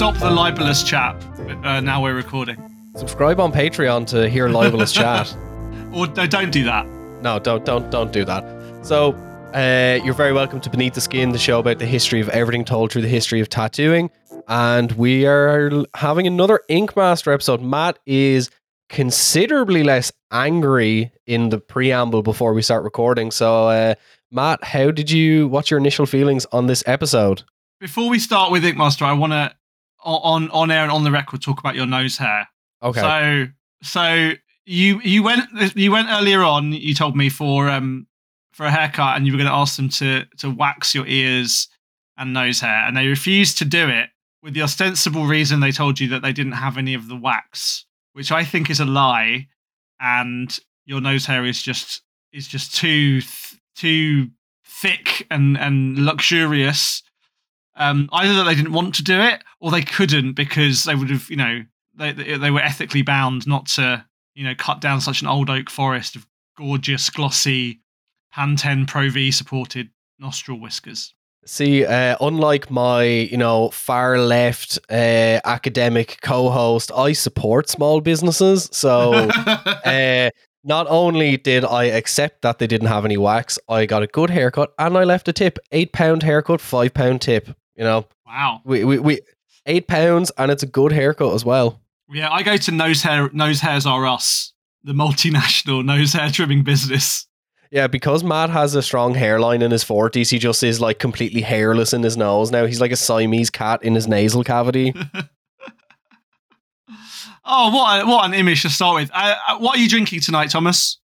stop the libelous chat. Uh, now we're recording. Subscribe on Patreon to hear libelous chat. Or no, don't do that. No, don't don't don't do that. So, uh, you're very welcome to Beneath the Skin, the show about the history of everything told through the history of tattooing. And we are having another Ink Master episode. Matt is considerably less angry in the preamble before we start recording. So, uh, Matt, how did you? What's your initial feelings on this episode? Before we start with Inkmaster, I want to on on air and on the record talk about your nose hair. Okay. So so you you went you went earlier on. You told me for um for a haircut, and you were going to ask them to to wax your ears and nose hair, and they refused to do it with the ostensible reason they told you that they didn't have any of the wax, which I think is a lie, and your nose hair is just is just too th- too thick and and luxurious. Um, either that they didn't want to do it, or they couldn't because they would have, you know, they they were ethically bound not to, you know, cut down such an old oak forest of gorgeous, glossy, Pantene Pro V supported nostril whiskers. See, uh, unlike my, you know, far left uh, academic co-host, I support small businesses. So, uh, not only did I accept that they didn't have any wax, I got a good haircut and I left a tip. Eight pound haircut, five pound tip. You know, wow. we we, we eight pounds and it's a good haircut as well. Yeah, I go to Nose Hair. Nose Hairs Are Us, the multinational nose hair trimming business. Yeah, because Matt has a strong hairline in his forties, he just is like completely hairless in his nose now. He's like a Siamese cat in his nasal cavity. Oh, what a, what an image to start with. Uh, uh, what are you drinking tonight, Thomas?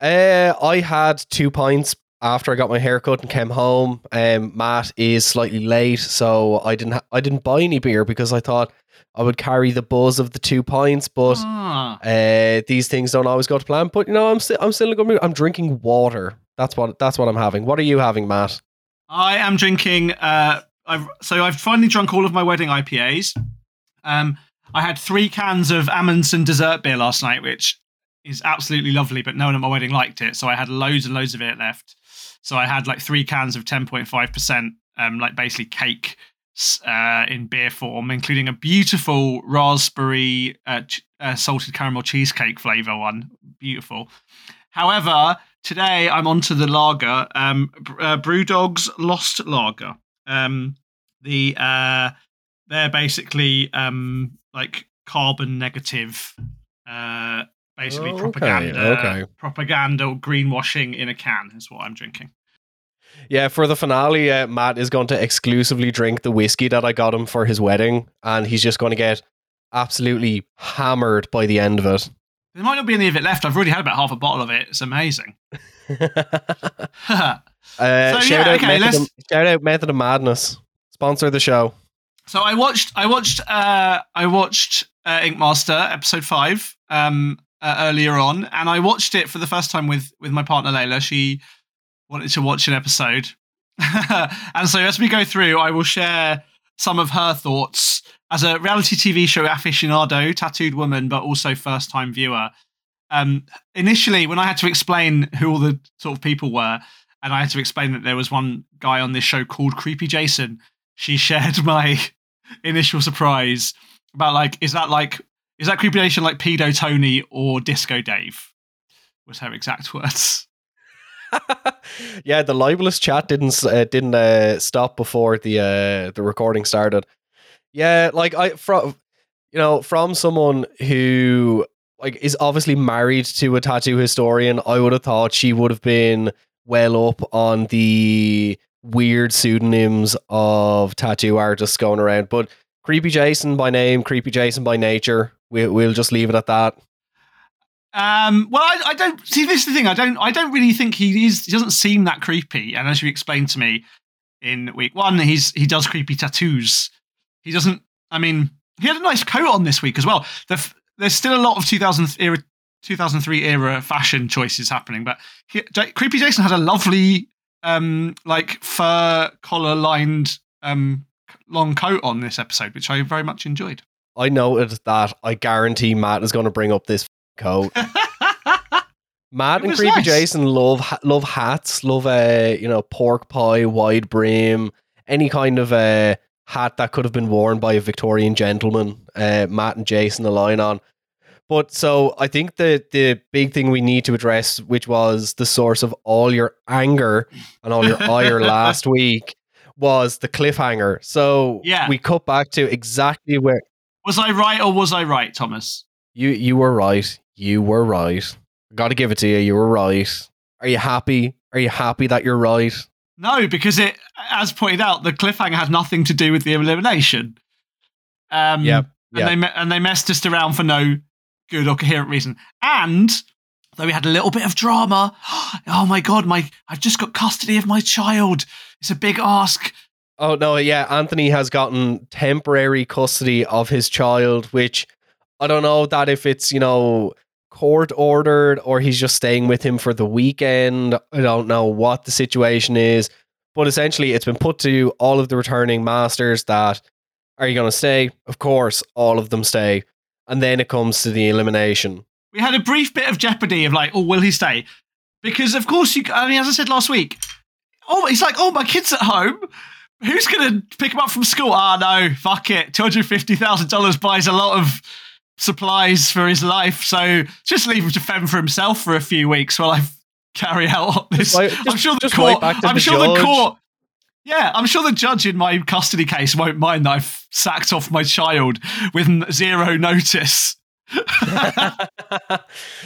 Uh, I had two pints after I got my haircut and came home. Um, Matt is slightly late, so I didn't ha- I didn't buy any beer because I thought I would carry the buzz of the two pints. But Ah. uh, these things don't always go to plan. But you know, I'm still I'm still in a good mood. I'm drinking water. That's what that's what I'm having. What are you having, Matt? I am drinking. Uh, I've, so I've finally drunk all of my wedding IPAs. Um, I had three cans of Amundsen dessert beer last night, which is absolutely lovely, but no one at my wedding liked it, so I had loads and loads of it left. So I had like three cans of ten point five percent, um, like basically cake uh, in beer form, including a beautiful raspberry uh, ch- uh, salted caramel cheesecake flavor one. Beautiful. However, today I'm onto the lager, um, uh, Brewdog's Lost Lager. Um, the uh, they're basically um, like carbon negative, uh, basically Oh, okay, propaganda, okay. propaganda, greenwashing in a can is what I'm drinking. Yeah, for the finale, uh, Matt is going to exclusively drink the whiskey that I got him for his wedding, and he's just going to get absolutely hammered by the end of it. There might not be any of it left. I've already had about half a bottle of it. It's amazing. Uh, So, shout, yeah, out okay, Method of, shout out Method of Madness. Sponsor the show. So I watched, I watched, uh, I watched uh, Ink Master episode five um, uh, earlier on, and I watched it for the first time with with my partner Layla. She wanted to watch an episode, and so as we go through, I will share some of her thoughts as a reality TV show aficionado, tattooed woman, but also first time viewer. Um, initially, when I had to explain who all the sort of people were, and I had to explain that there was one guy on this show called Creepy Jason, she shared my initial surprise about like, is that like, is that Creepy Jason like Pedo Tony or Disco Dave? Was her exact words. yeah, the libelous chat didn't uh, didn't uh, stop before the uh, the recording started. Yeah, like I from you know from someone who like is obviously married to a tattoo historian, I would have thought she would have been well up on the weird pseudonyms of tattoo artists going around. But creepy Jason by name, creepy Jason by nature. We, we'll just leave it at that. Um, well, I, I don't see. This is the thing. I don't. I don't really think he is. He doesn't seem that creepy. And as you explained to me in week one, he's he does creepy tattoos. He doesn't. I mean, he had a nice coat on this week as well. The, there's still a lot of 2000 era, 2003 era fashion choices happening, but he, J- creepy Jason had a lovely, um, like fur collar lined, um, long coat on this episode, which I very much enjoyed. I noted that I guarantee Matt is going to bring up this coat. Matt and Creepy nice. Jason love love hats, love uh, you know pork pie, wide brim, any kind of uh, hat that could have been worn by a Victorian gentleman. Uh, Matt and Jason align on. But so I think the the big thing we need to address, which was the source of all your anger and all your ire last week, was the cliffhanger. So Yeah. we cut back to exactly where Was I right or was I right, Thomas? you you were right. You were right. Got to give it to you. You were right. Are you happy? Are you happy that you're right? No, because it, as pointed out, the cliffhanger had nothing to do with the elimination. Um, Yep, and they and they messed us around for no good or coherent reason. And though we had a little bit of drama, oh my god, my I've just got custody of my child. It's a big ask. Oh no, yeah, Anthony has gotten temporary custody of his child, which I don't know that if it's, you know, court ordered or he's just staying with him for the weekend. I don't know what the situation is, but essentially it's been put to all of the returning masters that are you going to stay? Of course, all of them stay. And then it comes to the elimination. We had a brief bit of jeopardy of like, oh, will he stay? Because of course you. I mean, as I said last week, oh, he's like, oh, my kid's at home. Who's gonna pick him up from school? Ah, no, fuck it. Two hundred fifty thousand dollars buys a lot of supplies for his life, so just leave him to fend for himself for a few weeks while I carry out this. Like, I'm sure the court. I'm the sure the court. Yeah, I'm sure the judge in my custody case won't mind that I've sacked off my child with zero notice.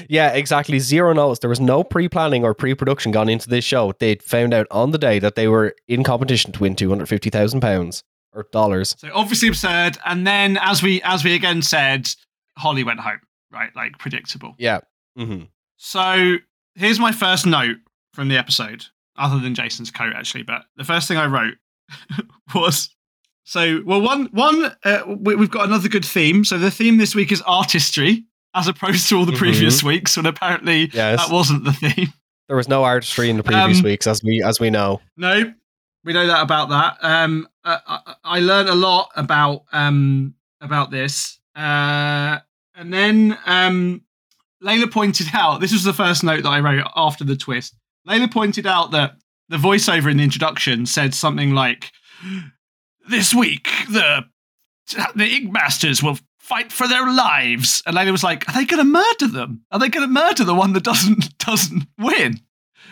Yeah, exactly. Zero notes. There was no pre planning or pre production gone into this show. They found out on the day that they were in competition to win £250,000 or dollars. So obviously absurd. And then, as we as we again said, Holly went home. Right, like predictable. Yeah. hmm So here's my first note from the episode, other than Jason's coat, actually. But the first thing I wrote was so well. One one uh, we, we've got another good theme. So the theme this week is artistry, as opposed to all the Mhm. previous weeks, when apparently Yes. that wasn't the theme. There was no artistry in the previous Um, weeks, as we as we know. No, we know that about that. Um, uh, I, I learned a lot about um about this. Uh, and then um, Layla pointed out this was the first note that I wrote after the twist. Layla pointed out that the voiceover in the introduction said something like, "This week the the Ink Masters will." Fight for their lives, and Layla was like, "Are they going to murder them? Are they going to murder the one that doesn't doesn't win?"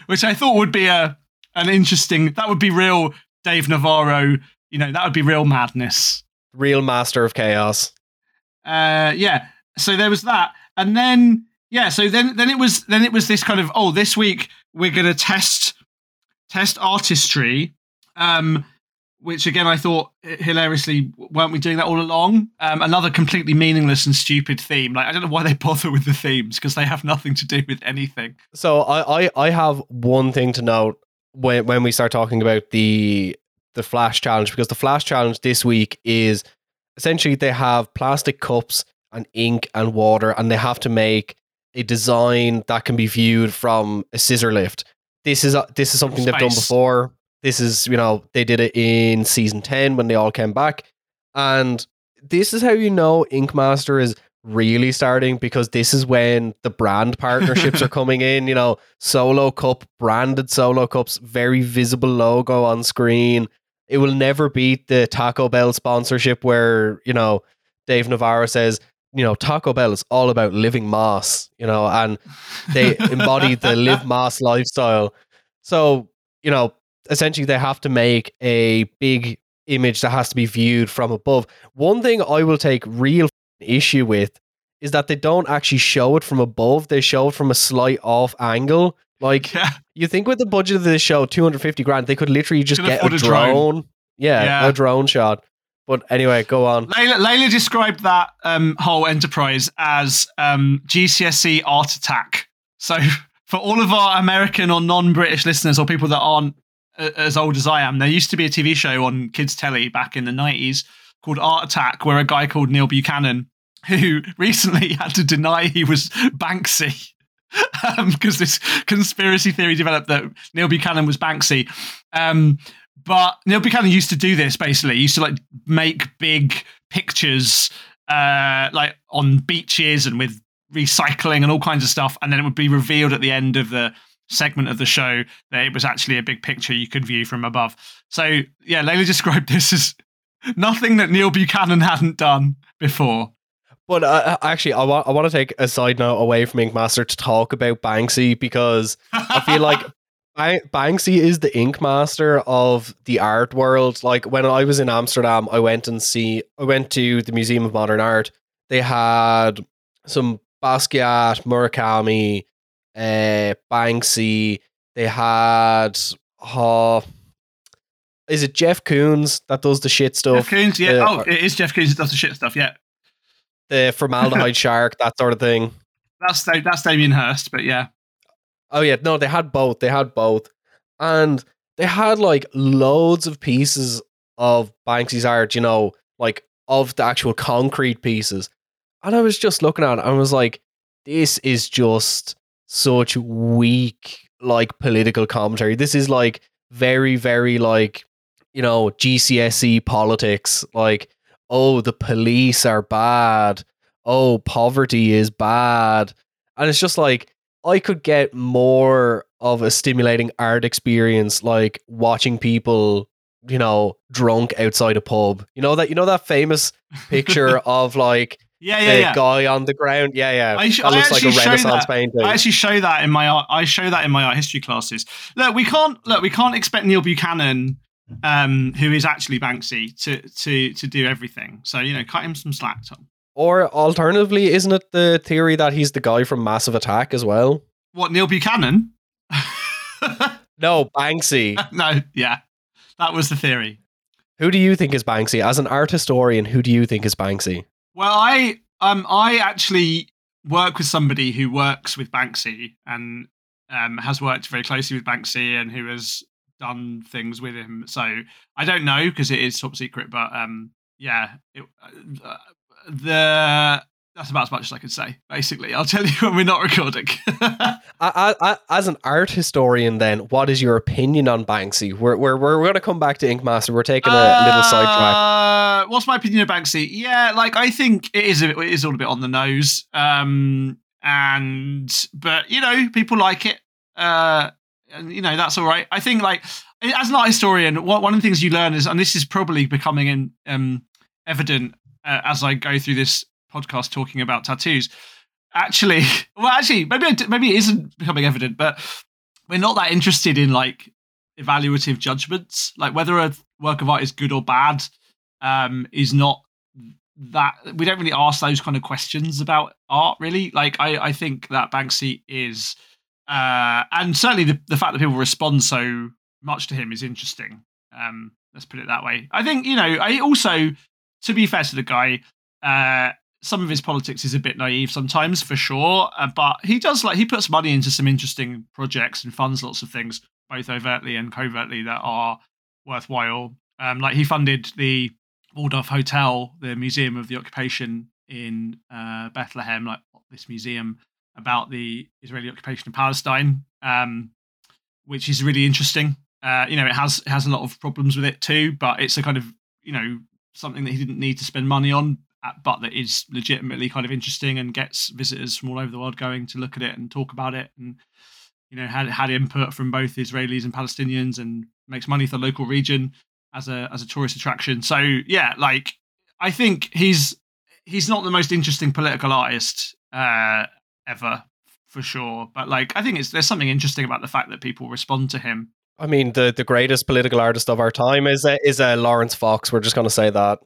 Which I thought would be a an interesting. That would be real Dave Navarro. You know, that would be real madness. Real master of chaos. Uh, yeah. So there was that, and then yeah. So then then it was then it was this kind of oh this week we're gonna test test artistry. Um, which again I thought hilariously weren't we doing that all along? Um, another completely meaningless and stupid theme. Like I don't know why they bother with the themes because they have nothing to do with anything. So I, I, I have one thing to note when when we start talking about the the flash challenge because the flash challenge this week is essentially they have plastic cups and ink and water and they have to make a design that can be viewed from a scissor lift. This is a, this is something they've done before. This is you know they did it in season ten when they all came back, and this is how you know Ink Master is really starting because this is when the brand partnerships are coming in. You know, solo cup, branded solo cups, very visible logo on screen. It will never beat the Taco Bell sponsorship where, you know, Dave Navarro says, you know, Taco Bell is all about living moss, you know, and they embody the live moss lifestyle. So, you know, essentially they have to make a big image that has to be viewed from above. One thing I will take real issue with is that they don't actually show it from above. They show it from a slight off angle. Like Yeah. you think with the budget of this show, 250 grand, they could literally just Could get a drone. drone. Yeah, Yeah. a drone shot. But anyway, go on. Layla, Layla described that um, whole enterprise as um, GCSE art attack. So, for all of our American or non-British listeners or people that aren't as old as I am, there used to be a TV show on kids' telly back in the nineties called Art Attack, where a guy called Neil Buchanan, who recently had to deny he was Banksy. Because this conspiracy theory developed that Neil Buchanan was Banksy, um, but Neil Buchanan used to do this basically. He used to like make big pictures uh like on beaches and with recycling and all kinds of stuff and then it would be revealed at the end of the segment of the show that it was actually a big picture you could view from above. So yeah, Layla described this as Nothing that Neil Buchanan hadn't done before. But uh, actually, I want I want to take a side note away from Ink Master to talk about Banksy because I feel like Banksy is the ink master of the art world. Like when I was in Amsterdam, I went and see I went to the Museum of Modern Art. They had some Basquiat, Murakami, uh, Banksy. They had uh, is it Jeff Koons that does the shit stuff? Jeff Koons, yeah. Uh, oh, it is Jeff Koons that does the shit stuff, yeah. The formaldehyde shark, that sort of thing. That's that's Damien Hirst, but yeah. Oh yeah, no, they had both. They had both, and they had like loads of pieces of Banksy's art. You know, like of the actual concrete pieces, and I was just looking at it. and I was like, this is just such weak like political commentary. This is like very, very like you know GCSE politics. Like, oh, the police are bad. Oh, poverty is bad, and it's just like I could get more of a stimulating art experience, like watching people, you know, drunk outside a pub. You know that you know that famous picture of like yeah, yeah, the yeah. guy on the ground. Yeah, yeah. I, that looks like a Renaissance painting. I actually show that in my art. I show that in my art history classes. Look, we can't look. We can't expect Neil Buchanan, um, who is actually Banksy, to to to do everything. So you know, cut him some slack, Tom. Or alternatively, isn't it the theory that he's the guy from Massive Attack as well? What Neil Buchanan? no, Banksy. no, yeah, that was the theory. Who do you think is Banksy? As an art historian, who do you think is Banksy? Well, I um I actually work with somebody who works with Banksy and um, has worked very closely with Banksy and who has done things with him. So I don't know because it is top secret, but um, yeah, it, uh, the that's about as much as I can say. Basically, I'll tell you when we're not recording. I, I, as an art historian, then, what is your opinion on Banksy? We're we're we're going to come back to Ink Master. We're taking a uh, little sidetrack. What's my opinion of Banksy? Yeah, like I think it is a, it is all a bit on the nose. Um, and but you know, people like it. Uh, and you know that's all right. I think like as an art historian, what, one of the things you learn is, and this is probably becoming in, um, evident uh, as I go through this podcast talking about tattoos. Actually, well, actually, maybe maybe it isn't becoming evident, but we're not that interested in like evaluative judgments, like whether a work of art is good or bad. Um, is not that we don't really ask those kind of questions about art really like i i think that banksy is uh and certainly the, the fact that people respond so much to him is interesting um let's put it that way i think you know i also to be fair to the guy uh some of his politics is a bit naive sometimes, for sure. Uh, but he does like he puts money into some interesting projects and funds lots of things, both overtly and covertly, that are worthwhile. Um, like he funded the Walled Off Hotel, the Museum of the Occupation in uh, Bethlehem, like this museum about the Israeli occupation of Palestine, um, which is really interesting. Uh, you know, it has has a lot of problems with it too, but it's a kind of you know something that he didn't need to spend money on but that is legitimately kind of interesting and gets visitors from all over the world going to look at it and talk about it and you know had had input from both Israelis and Palestinians and makes money for the local region as a as a tourist attraction. So yeah, like I think he's he's not the most interesting political artist uh, ever for sure, but like I think it's there's something interesting about the fact that people respond to him. I mean, the the greatest political artist of our time is uh, is uh, Laurence Fox. We're just going to say that.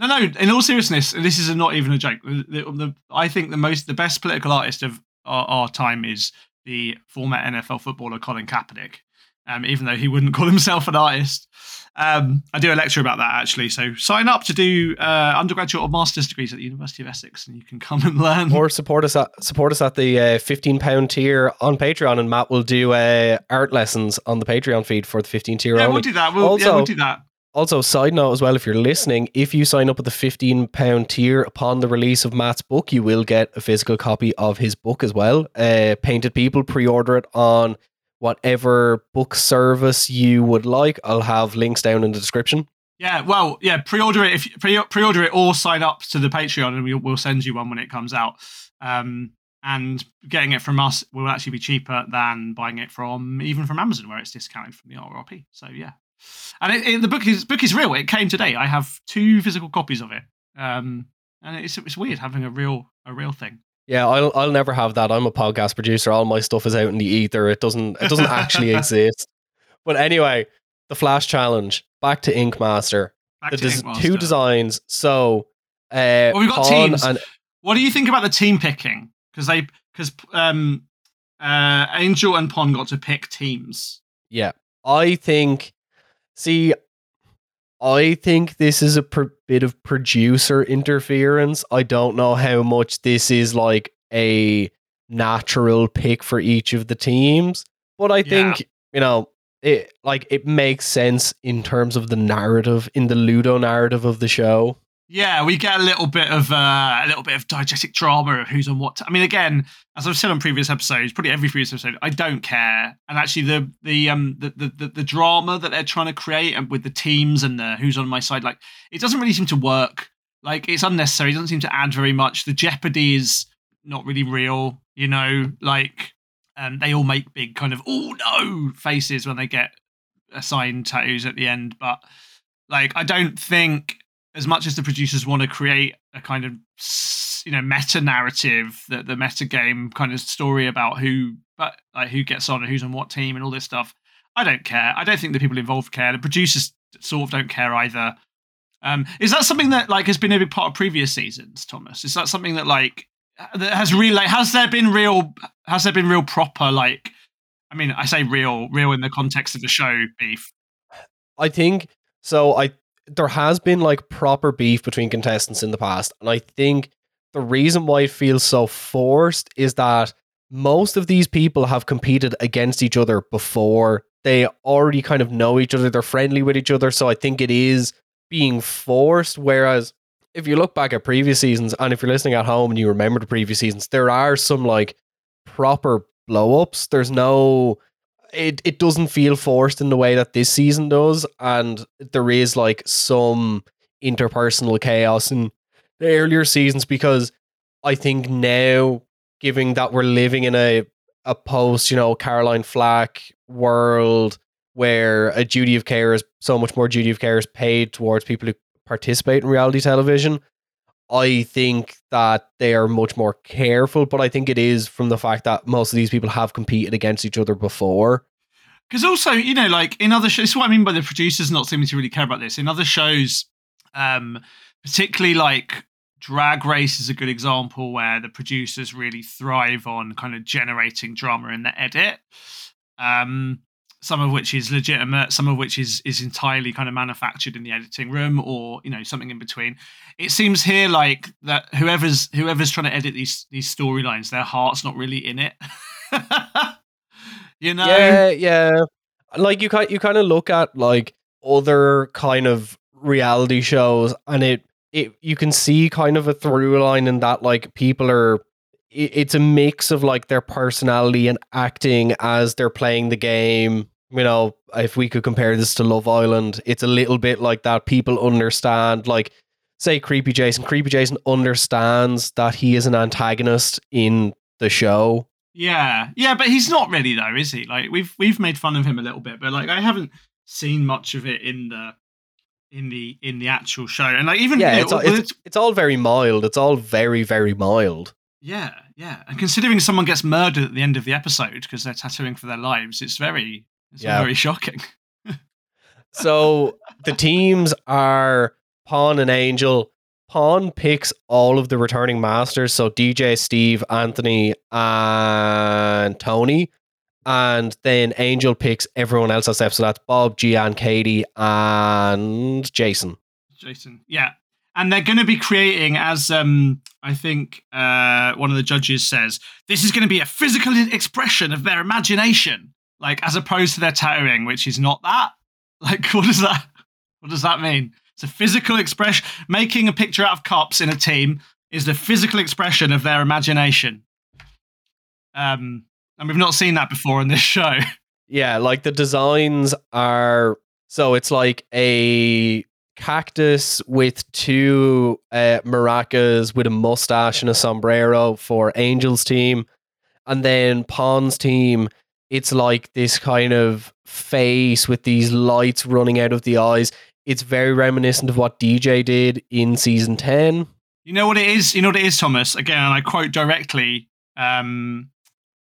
No, no. In all seriousness, this is not even a joke. The, the, I think the most, the best political artist of our, our time is the former NFL footballer Colin Kaepernick. Um, even though he wouldn't call himself an artist, um, I do a lecture about that actually. So sign up to do uh, undergraduate or master's degrees at the University of Essex, and you can come and learn. Or support us at support us at the uh, fifteen pound tier on Patreon, and Matt will do uh, art lessons on the Patreon feed for the fifteen tier. Yeah, only. we'll do that. We'll, also, yeah, we'll do that. Also, side note as well, if you're listening, if you sign up with the £15 tier upon the release of Matt's book, you will get a physical copy of his book as well. Uh, Painted People, pre order it on whatever book service you would like. I'll have links down in the description. Yeah, well, yeah, pre-order it if pre pre-order it or sign up to the Patreon, and we'll, we'll send you one when it comes out. Um, and getting it from us will actually be cheaper than buying it from even from Amazon, where it's discounted from the RRP. So yeah, And it, it, the book is book is real. It came today. I have two physical copies of it. Um, and it's it's weird having a real a real thing. Yeah, I'll I'll never have that. I'm a podcast producer. All my stuff is out in the ether. It doesn't it doesn't actually exist. But anyway, the Flash Challenge. Back to Ink Master. Back the to des- Ink Master. two designs. So, uh, Well, we've got Pon teams. and What do you think about the team picking? Because they because um uh Angel and Pon got to pick teams. Yeah, I think. See, I think this is a pr- bit of producer interference. I don't know how much this is like a natural pick for each of the teams, but I Yeah. think you know it. Like it makes sense in terms of the narrative in the Ludo narrative of the show. Yeah, we get a little bit of uh, a little bit of diegetic drama of who's on what. t- I mean, again, as I've said on previous episodes, probably every previous episode, I don't care. And actually, the the um the the, the, drama that they're trying to create and with the teams and the who's on my side, like it doesn't really seem to work. Like it's unnecessary. It doesn't seem to add very much. The jeopardy is not really real. You know, like um, they all make big kind of oh no faces when they get assigned tattoos at the end, but like I don't think as much as the producers want to create a kind of you know meta narrative that the meta game kind of story about who but like who gets on and who's on what team and all this stuff i don't care. I don't think the people involved care. The producers sort of don't care either. Um is that something that like has been a big part of previous seasons thomas? Is that something that like that has really like has there been real has there been real proper like i mean i say real real in the context of the show beef. I think so. I there has been like proper beef between contestants in the past, and I think the reason why it feels so forced is that most of these people have competed against each other before. They already kind of know each other. They're friendly with each other, so I think it is being forced. Whereas if you look back at previous seasons, and if you're listening at home and you remember the previous seasons, there are some like proper blow ups. There's no it it doesn't feel forced in the way that this season does, and there is like some interpersonal chaos in the earlier seasons because I think now, given that we're living in a a post, you know, Caroline Flack world where a duty of care is so much more duty of care is paid towards people who participate in reality television. I think that they are much more careful, but I think it is from the fact that most of these people have competed against each other before. Because also, you know, like in other shows, this is what I mean by the producers not seeming to really care about this. In other shows, um, particularly like Drag Race is a good example where the producers really thrive on kind of generating drama in the edit. Um, some of which is legitimate, some of which is is entirely kind of manufactured in the editing room, or you know something in between. It seems here like that whoever's whoever's trying to edit these these storylines, their heart's not really in it. you know, Yeah, yeah. Like you kind you kind of look at like other kind of reality shows and it it you can see kind of a through line in that like people are it's a mix of like their personality and acting as they're playing the game. You know, if we could compare this to Love Island, it's a little bit like that. People understand like say Creepy Jason. Creepy Jason understands that he is an antagonist in the show. Yeah, yeah, but he's not really though, is he? Like we've we've made fun of him a little bit, but like I haven't seen much of it in the in the in the actual show, and like even Yeah, it's all, it's, it's all very mild. It's all very, very mild. Yeah, yeah, and considering someone gets murdered at the end of the episode because they're tattooing for their lives, it's very it's Yeah. very shocking. So the teams are Pon and Angel. Pon picks all of the returning masters. So DJ, Steve, Anthony, and Tony. And then Angel picks everyone else that's So that's Bob, Gian, Katie, and Jason. Jason. Yeah. And they're going to be creating, as um, I think uh, one of the judges says, this is going to be a physical expression of their imagination, like as opposed to their tattooing, which is not that. Like, what does that? What does that mean? It's a physical expression. Making a picture out of cups in a team is the physical expression of their imagination. Um, and we've not seen that before in this show. Yeah, like the designs are so it's like a cactus with two uh, maracas with a mustache and a sombrero for Angel's team, and then Pon's team it's like this kind of face with these lights running out of the eyes. It's very reminiscent of what DJ did in season 10. You know what it is? You know what it is, Thomas? Again, and I quote directly um,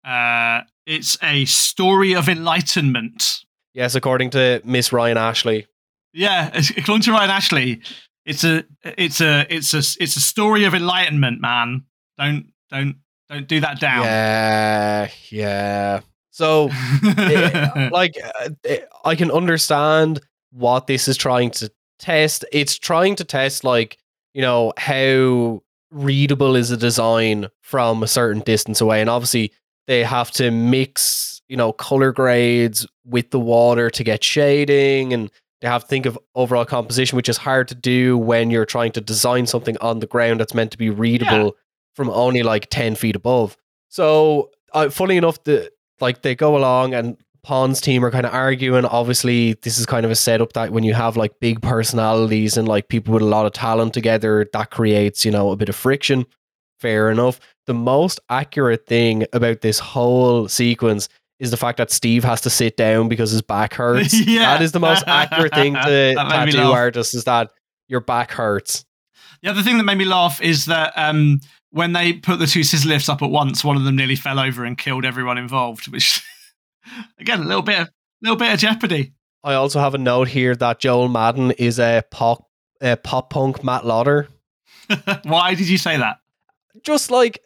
uh, it's a story of enlightenment. Yes, according to Miss Ryan Ashley. Yeah, according to Ryan Ashley, it's a it's a it's a it's a story of enlightenment, man. Don't don't don't do that down. Yeah, yeah. So, it, eh, like, it, I can understand what this is trying to test. It's trying to test, like, you know, how readable is a design from a certain distance away, and obviously they have to mix, you know, color grades with the water to get shading and they have to think of overall composition, which is hard to do when you're trying to design something on the ground that's meant to be readable yeah. from only like 10 feet above. So, uh, funny enough, the like they go along and Pon's team are kind of arguing. Obviously, this is kind of a setup that when you have like big personalities and like people with a lot of talent together, that creates, you know, a bit of friction. Fair enough the most accurate thing about this whole sequence is the fact that Steve has to sit down because his back hurts. yeah. That is the most accurate thing to tattoo artists is that your back hurts. The other thing that made me laugh is that um, when they put the two scissor lifts up at once, one of them nearly fell over and killed everyone involved, which again, a little bit of little bit of jeopardy. I also have a note here that Joel Madden is a pop a pop punk Matt Lauder. Why did you say that? Just like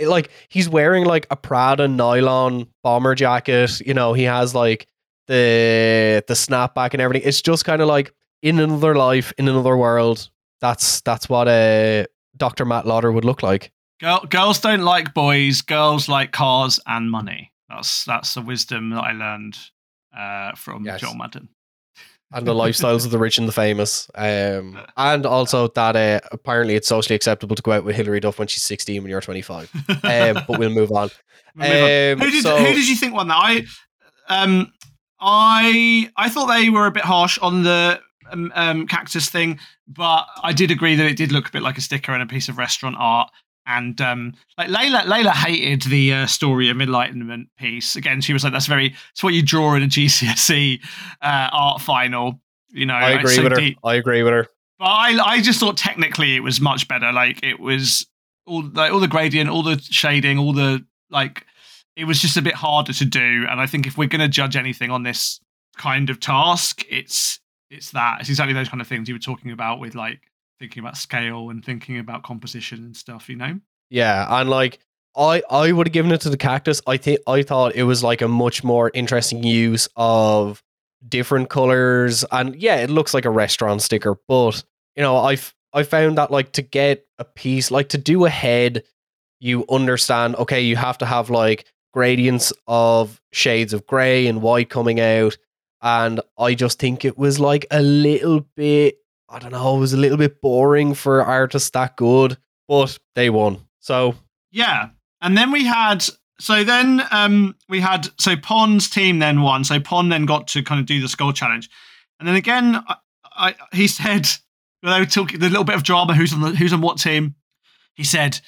like he's wearing like a Prada nylon bomber jacket. You know, he has like the the snapback and everything. It's just kind of like in another life, in another world. That's that's what a uh, Dr. Matt Lauder would look like. Girl, girls don't like boys. Girls like cars and money. That's that's the wisdom that I learned uh, from yes. Joel Madden and the lifestyles of the rich and the famous. Um, and also that uh, apparently it's socially acceptable to go out with Hilary Duff when she's 16 when you're 25. Um, but we'll move on. We'll move on. Um, who, did, so, who did you think won that? I, um, I, I thought they were a bit harsh on the um, um, cactus thing, but I did agree that it did look a bit like a sticker and a piece of restaurant art. And um, like Layla, Layla hated the uh, story of enlightenment piece. Again, she was like, "That's very. It's what you draw in a GCSE uh, art final." You know, I agree so with deep. her. I agree with her. But I, I just thought technically it was much better. Like it was all like all the gradient, all the shading, all the like. It was just a bit harder to do. And I think if we're going to judge anything on this kind of task, it's it's that. It's exactly those kind of things you were talking about with like thinking about scale and thinking about composition and stuff, you know? Yeah, and like I I would have given it to the cactus. I think I thought it was like a much more interesting use of different colors and yeah, it looks like a restaurant sticker, but you know, I've I found that like to get a piece like to do a head, you understand, okay, you have to have like gradients of shades of gray and white coming out and I just think it was like a little bit I don't know, it was a little bit boring for artists that good, but they won. So yeah, and then we had so then um we had so Pon's team then won. So Pon then got to kind of do the skull challenge, and then again, I, I he said they were talking the little bit of drama. Who's on the who's on what team? He said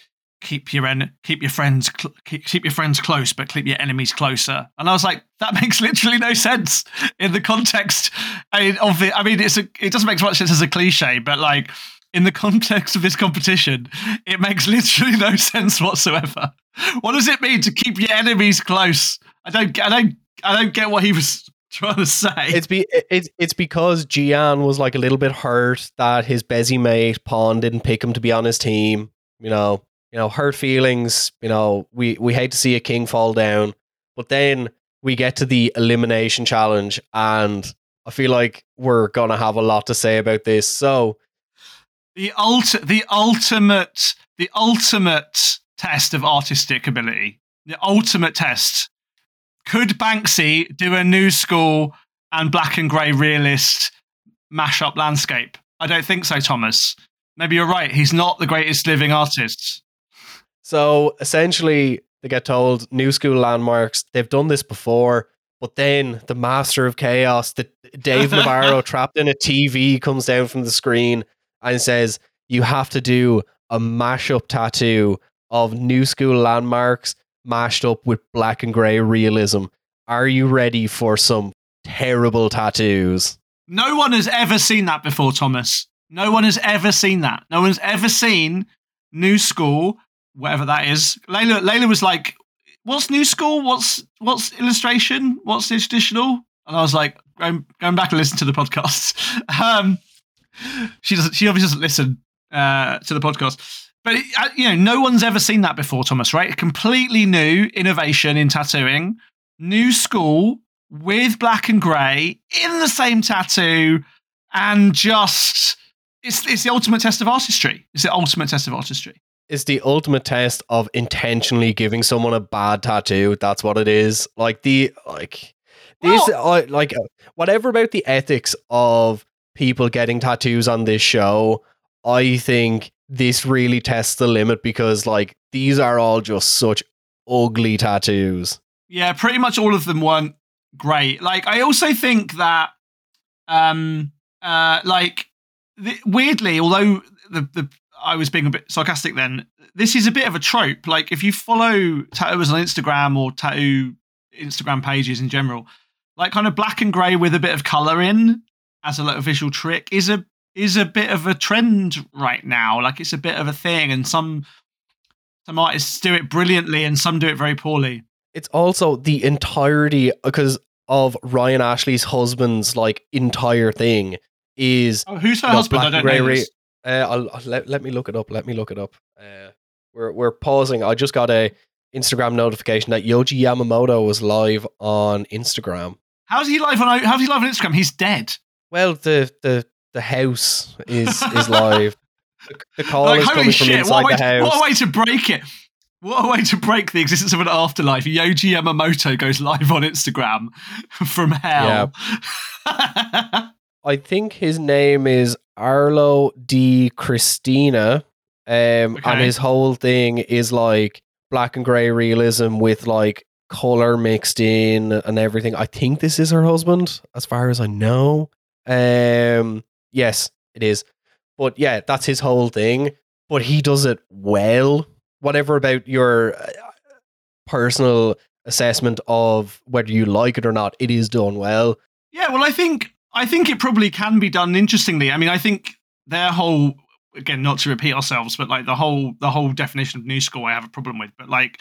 keep your en- keep your friends cl- keep your friends close but keep your enemies closer. And i was like that makes literally no sense in the context of the i mean it's a, it doesn't make as much sense as a cliche but like in the context of this competition it makes literally no sense whatsoever. What does it mean to keep your enemies close? I don't i don't i don't get what he was trying to say. It's be it's it's because Gian was like a little bit hurt that his busy mate Pon didn't pick him to be on his team you know you know, hurt feelings. You know, we we hate to see a king fall down, but then we get to the elimination challenge, and I feel like we're gonna have a lot to say about this. So, the ult- the ultimate, the ultimate test of artistic ability, the ultimate test. Could Banksy do a new school and black and grey realist mash-up landscape? I don't think so, Thomas. Maybe you're right. He's not the greatest living artist. So essentially, they get told new school landmarks. They've done this before, but then the master of chaos, the Dave Navarro trapped in a TV, comes down from the screen and says, "You have to do a mashup tattoo of new school landmarks mashed up with black and gray realism." Are you ready for some terrible tattoos? No one has ever seen that before, Thomas. No one has ever seen that. No one's ever seen New School, whatever that is. Layla, Layla was like, "What's New School? What's what's illustration? What's the traditional?" And I was like, going, going back and listen to the podcast. Um, she doesn't. She obviously doesn't listen uh, to the podcast. But uh, you know, no one's ever seen that before, Thomas. Right? A completely new innovation in tattooing, new school with black and grey in the same tattoo, and just it's it's the ultimate test of artistry. It's the ultimate test of artistry. It's the ultimate test of intentionally giving someone a bad tattoo. That's what it is. Like the like these Well- uh, like uh, whatever about the ethics of people getting tattoos on this show. I think this really tests the limit because like these are all just such ugly tattoos. Yeah, pretty much all of them weren't great. Like I also think that um uh like the, weirdly, although the the I was being a bit sarcastic then, this is a bit of a trope. Like if you follow tattooers on Instagram or tattoo Instagram pages in general, like kind of black and grey with a bit of colour in as a little visual trick is a is a bit of a trend right now. Like it's a bit of a thing and some some artists do it brilliantly and some do it very poorly. It's also the entirety because of Ryan Ashley's husband's like entire thing is Oh, who's her husband? I don't know. This. Uh, I'll, I'll- let, let me look it up. Let me look it up. Uh, we're we're pausing. I just got a Instagram notification that Yoji Yamamoto was live on Instagram. How's he live on? How's he live on Instagram? He's dead. Well, the the the house is is live. The, the call Like, is holy coming from shit! inside What the way, house. what a way to break it! What a way to break the existence of an afterlife. Yoji Yamamoto goes live on Instagram from hell. I think his name is Arlo DiCristina. Um, Okay. and his whole thing is like black and grey realism with like color mixed in and everything. I think this is her husband, as far as I know. Um, yes, it is. But yeah, that's his whole thing. But he does it well. Whatever about your uh, personal assessment of whether you like it or not, it is done well. Yeah, well, I think I think it probably can be done interestingly. I mean, I think their whole again, not to repeat ourselves, but like the whole the whole definition of new school, I have a problem with. But like,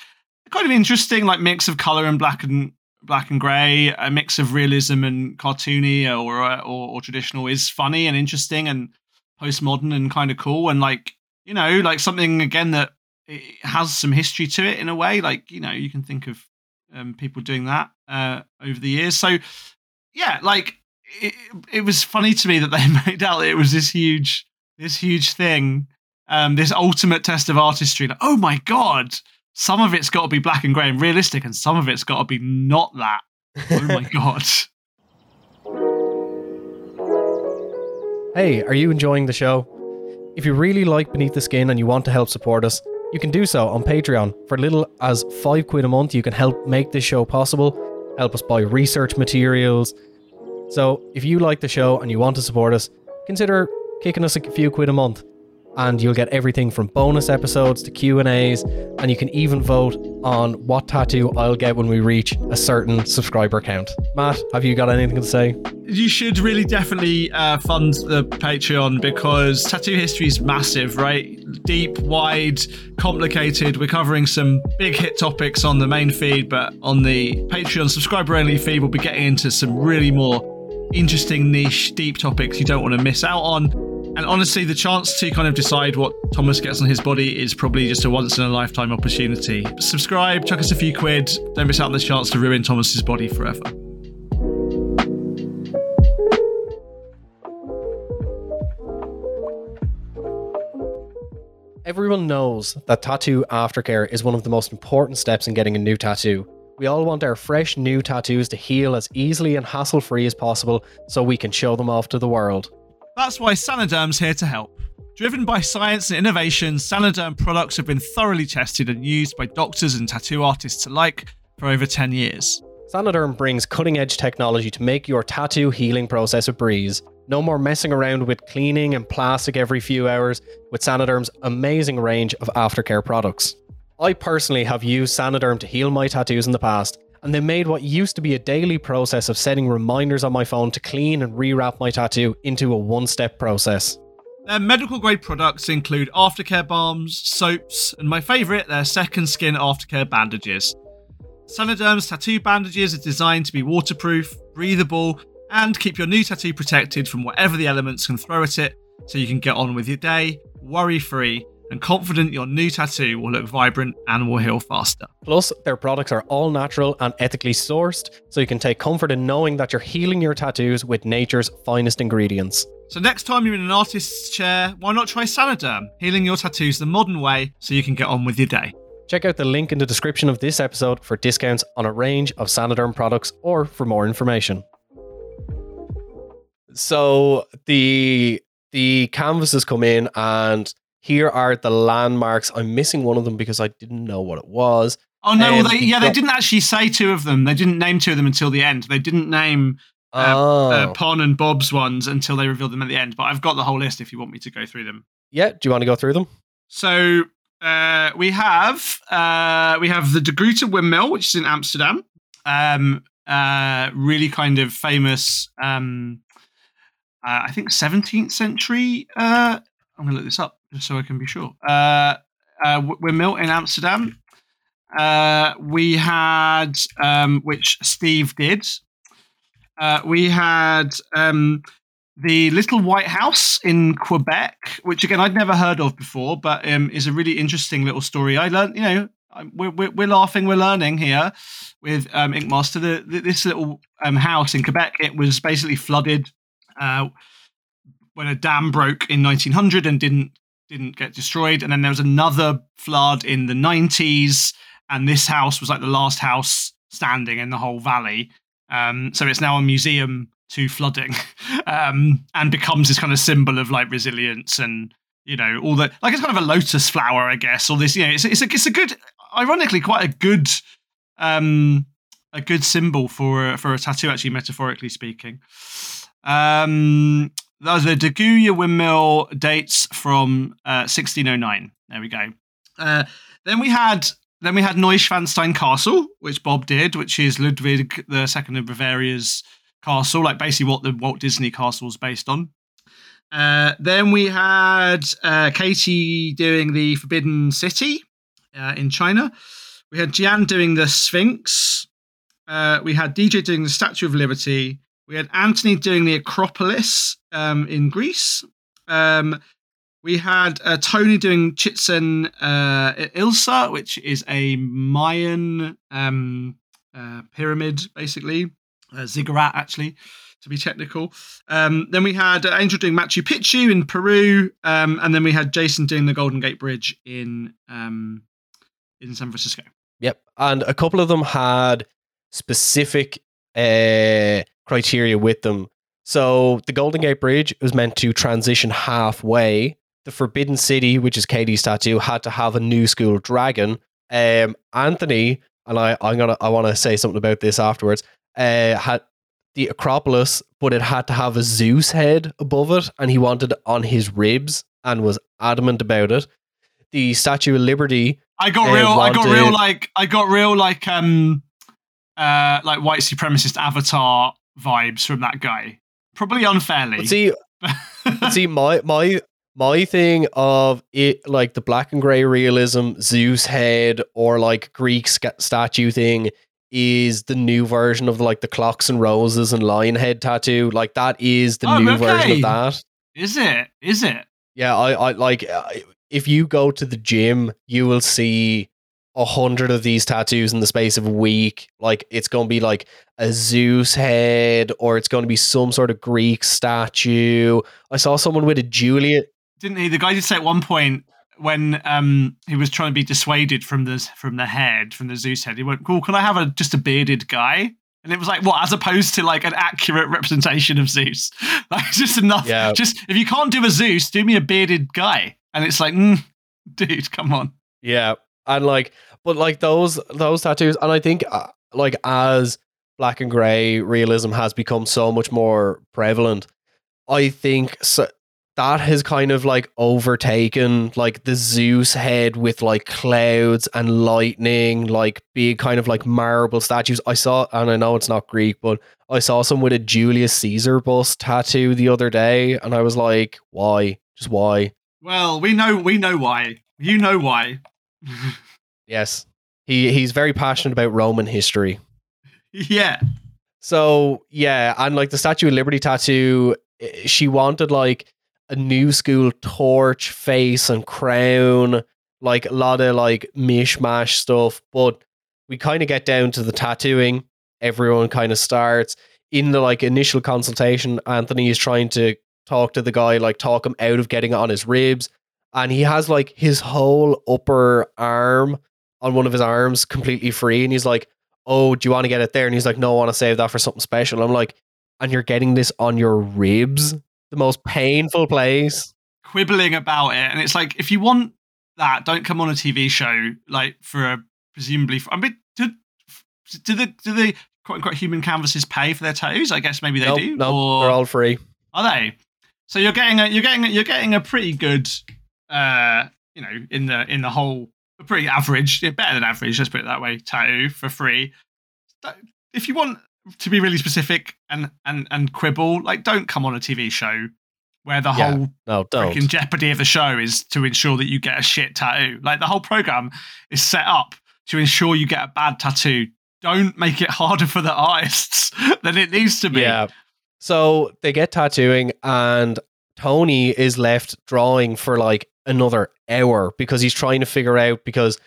kind of interesting, like mix of color and black and black and gray, a mix of realism and cartoony or or, or traditional is funny and interesting and postmodern and kind of cool and like you know like something again that it has some history to it in a way. Like you know you can think of um, people doing that uh, over the years. So yeah, like it, it was funny to me that they made out it was this huge, this huge thing, um, this ultimate test of artistry. Like, oh my god, some of it's got to be black and grey and realistic, and some of it's got to be not that. Oh my god. Hey, are you enjoying the show? If you really like Beneath the Skin and you want to help support us, you can do so on Patreon. For little as five quid a month, you can help make this show possible, help us buy research materials. So, if you like the show and you want to support us, consider kicking us a few quid a month, and you'll get everything from bonus episodes to Q and A's, and you can even vote on what tattoo I'll get when we reach a certain subscriber count. Matt, have you got anything to say? you should really definitely uh, fund the Patreon because tattoo history is massive, right? Deep, wide, complicated. We're covering some big hit topics on the main feed, but on the Patreon subscriber only feed, we'll be getting into some really more interesting, niche, deep topics you don't want to miss out on. And honestly, the chance to kind of decide what Thomas gets on his body is probably just a once in a lifetime opportunity. Subscribe, chuck us a few quid. Don't miss out on the chance to ruin Thomas's body forever. Everyone knows that tattoo aftercare is one of the most important steps in getting a new tattoo. We all want our fresh new tattoos to heal as easily and hassle free as possible so we can show them off to the world. That's why Saniderm's here to help. Driven by science and innovation, Saniderm products have been thoroughly tested and used by doctors and tattoo artists alike for over 10 years. Saniderm brings cutting edge technology to make your tattoo healing process a breeze. No more messing around with cleaning and plastic every few hours with Saniderm's amazing range of aftercare products. I personally have used Saniderm to heal my tattoos in the past, and they made what used to be a daily process of setting reminders on my phone to clean and rewrap my tattoo into a one step process. Their medical grade products include aftercare balms, soaps, and my favourite, their second skin aftercare bandages. Saniderm's tattoo bandages are designed to be waterproof, breathable, and keep your new tattoo protected from whatever the elements can throw at it so you can get on with your day, worry free, and confident your new tattoo will look vibrant and will heal faster. Plus, their products are all natural and ethically sourced, so you can take comfort in knowing that you're healing your tattoos with nature's finest ingredients. So next time you're in an artist's chair, why not try Saniderm, healing your tattoos the modern way so you can get on with your day. Check out the link in the description of this episode for discounts on a range of Saniderm products or for more information. So the the canvases come in and here are the landmarks. I'm missing one of them because I didn't know what it was. Oh no! Um, they, yeah, they didn't actually say two of them. They didn't name two of them until the end. They didn't name uh, oh, uh, Pon and Bob's ones until they revealed them at the end. But I've got the whole list if you want me to go through them. yeah. Do you want to go through them? So uh, we have uh, we have the De Groote windmill, which is in Amsterdam. Um, uh, really kind of famous. Um, uh, I think 17th century. I'm going to look this up just so I can be sure. Uh, uh, windmill in Amsterdam. Uh, we had um, which Steve did. Uh, we had um, the Little White House in Quebec, which again I'd never heard of before, but um, is a really interesting little story. I learned, you know, we're, we're, we're laughing, we're learning here with um, Ink Master. The, the, this little um, house in Quebec, it was basically flooded uh, when a dam broke in 1900 and didn't didn't get destroyed. And then there was another flood in the 90s, and this house was like the last house standing in the whole valley. Um, so it's now a museum to flooding, um, and becomes this kind of symbol of like resilience and you know all the like it's kind of a lotus flower, I guess. Or this, you know, it's it's a it's a good, ironically, quite a good, um, a good symbol for for a tattoo, actually, metaphorically speaking. Um, the De Gooyer windmill dates from uh, 1609. There we go. Uh, then we had then we had Neuschwanstein Castle, which Bob did, which is Ludwig the Second of Bavaria's castle, like basically what the Walt Disney castle is based on. Uh, then we had uh, Katie doing the Forbidden City uh, in China. We had Gian doing the Sphinx. Uh, we had DJ doing the Statue of Liberty. We had Anthony doing the Acropolis um, in Greece. Um, we had uh, Tony doing Chichen uh, Itza, which is a Mayan um, uh, pyramid, basically. A ziggurat, actually, to be technical. Um, then we had uh, Angel doing Machu Picchu in Peru. Um, and then we had Jason doing the Golden Gate Bridge in, um, in San Francisco. Yep. And a couple of them had specific uh, criteria with them. So the Golden Gate Bridge was meant to transition halfway. The Forbidden City, which is Katie's tattoo, had to have a new school dragon. Um, Anthony and I, I'm gonna, I want to say something about this afterwards. Uh, had the Acropolis, but it had to have a Zeus head above it, and he wanted it on his ribs and was adamant about it. The Statue of Liberty I got Uh, real. I got real like. I got real like um, uh, like white supremacist avatar vibes from that guy. Probably unfairly. But see, see, my my my thing of it, like the black and gray realism, Zeus head, or like Greek sca- statue thing, is the new version of like the clocks and roses and lion head tattoo. Like that is the Oh, new version of that. Is it? Is it? Yeah, I, I like uh, if you go to the gym, you will see a hundred of these tattoos in the space of a week. Like it's gonna be like a Zeus head, or it's gonna be some sort of Greek statue. I saw someone with a Juliet. Didn't he? The guy did say at one point when um he was trying to be dissuaded from the from the head from the Zeus head. He went, "Cool, can I have a just a bearded guy?" And it was like, what, as opposed to like an accurate representation of Zeus? Like, just enough. Yeah. Just if you can't do a Zeus, do me a bearded guy. And it's like, mm, dude, come on. Yeah, and like, but like those those tattoos, and I think uh, like as black and gray realism has become so much more prevalent, I think so, that has kind of like overtaken like the Zeus head with like clouds and lightning, like big kind of like marble statues. I saw, and I know it's not Greek, but I saw some with a Julius Caesar bust tattoo the other day, and I was like, why? Just why? Well, we know we know why. You know why. Yes, he he's very passionate about Roman history. Yeah. So yeah, and like the Statue of Liberty tattoo, eh, she wanted like a new school torch face and crown, like a lot of like mishmash stuff. But we kind of get down to the tattooing. Everyone kind of starts in the like initial consultation. Anthony is trying to talk to the guy, like talk him out of getting it on his ribs, and he has like his whole upper arm on one of his arms completely free, and he's like, "Oh, do you want to get it there?" And he's like, "No, I want to save that for something special." I'm like, "And you're getting this on your ribs, the most painful place." Quibbling about it, and it's like, if you want that, don't come on a TV show like for a presumably. I mean, do, do the do the quote unquote human canvases pay for their tattoos? I guess maybe they nope, do. No, nope, they're all free. Are they? So you're getting a you're getting a, you're getting a pretty good, uh, you know, in the in the whole pretty average, better than average. Let's put it that way. Tattoo for free. If you want to be really specific and and and quibble, like don't come on a TV show where the yeah, whole no, freaking jeopardy of the show is to ensure that you get a shit tattoo. Like the whole program is set up to ensure you get a bad tattoo. Don't make it harder for the artists than it needs to be. Yeah. So they get tattooing, and Tony is left drawing for like another hour because he's trying to figure out because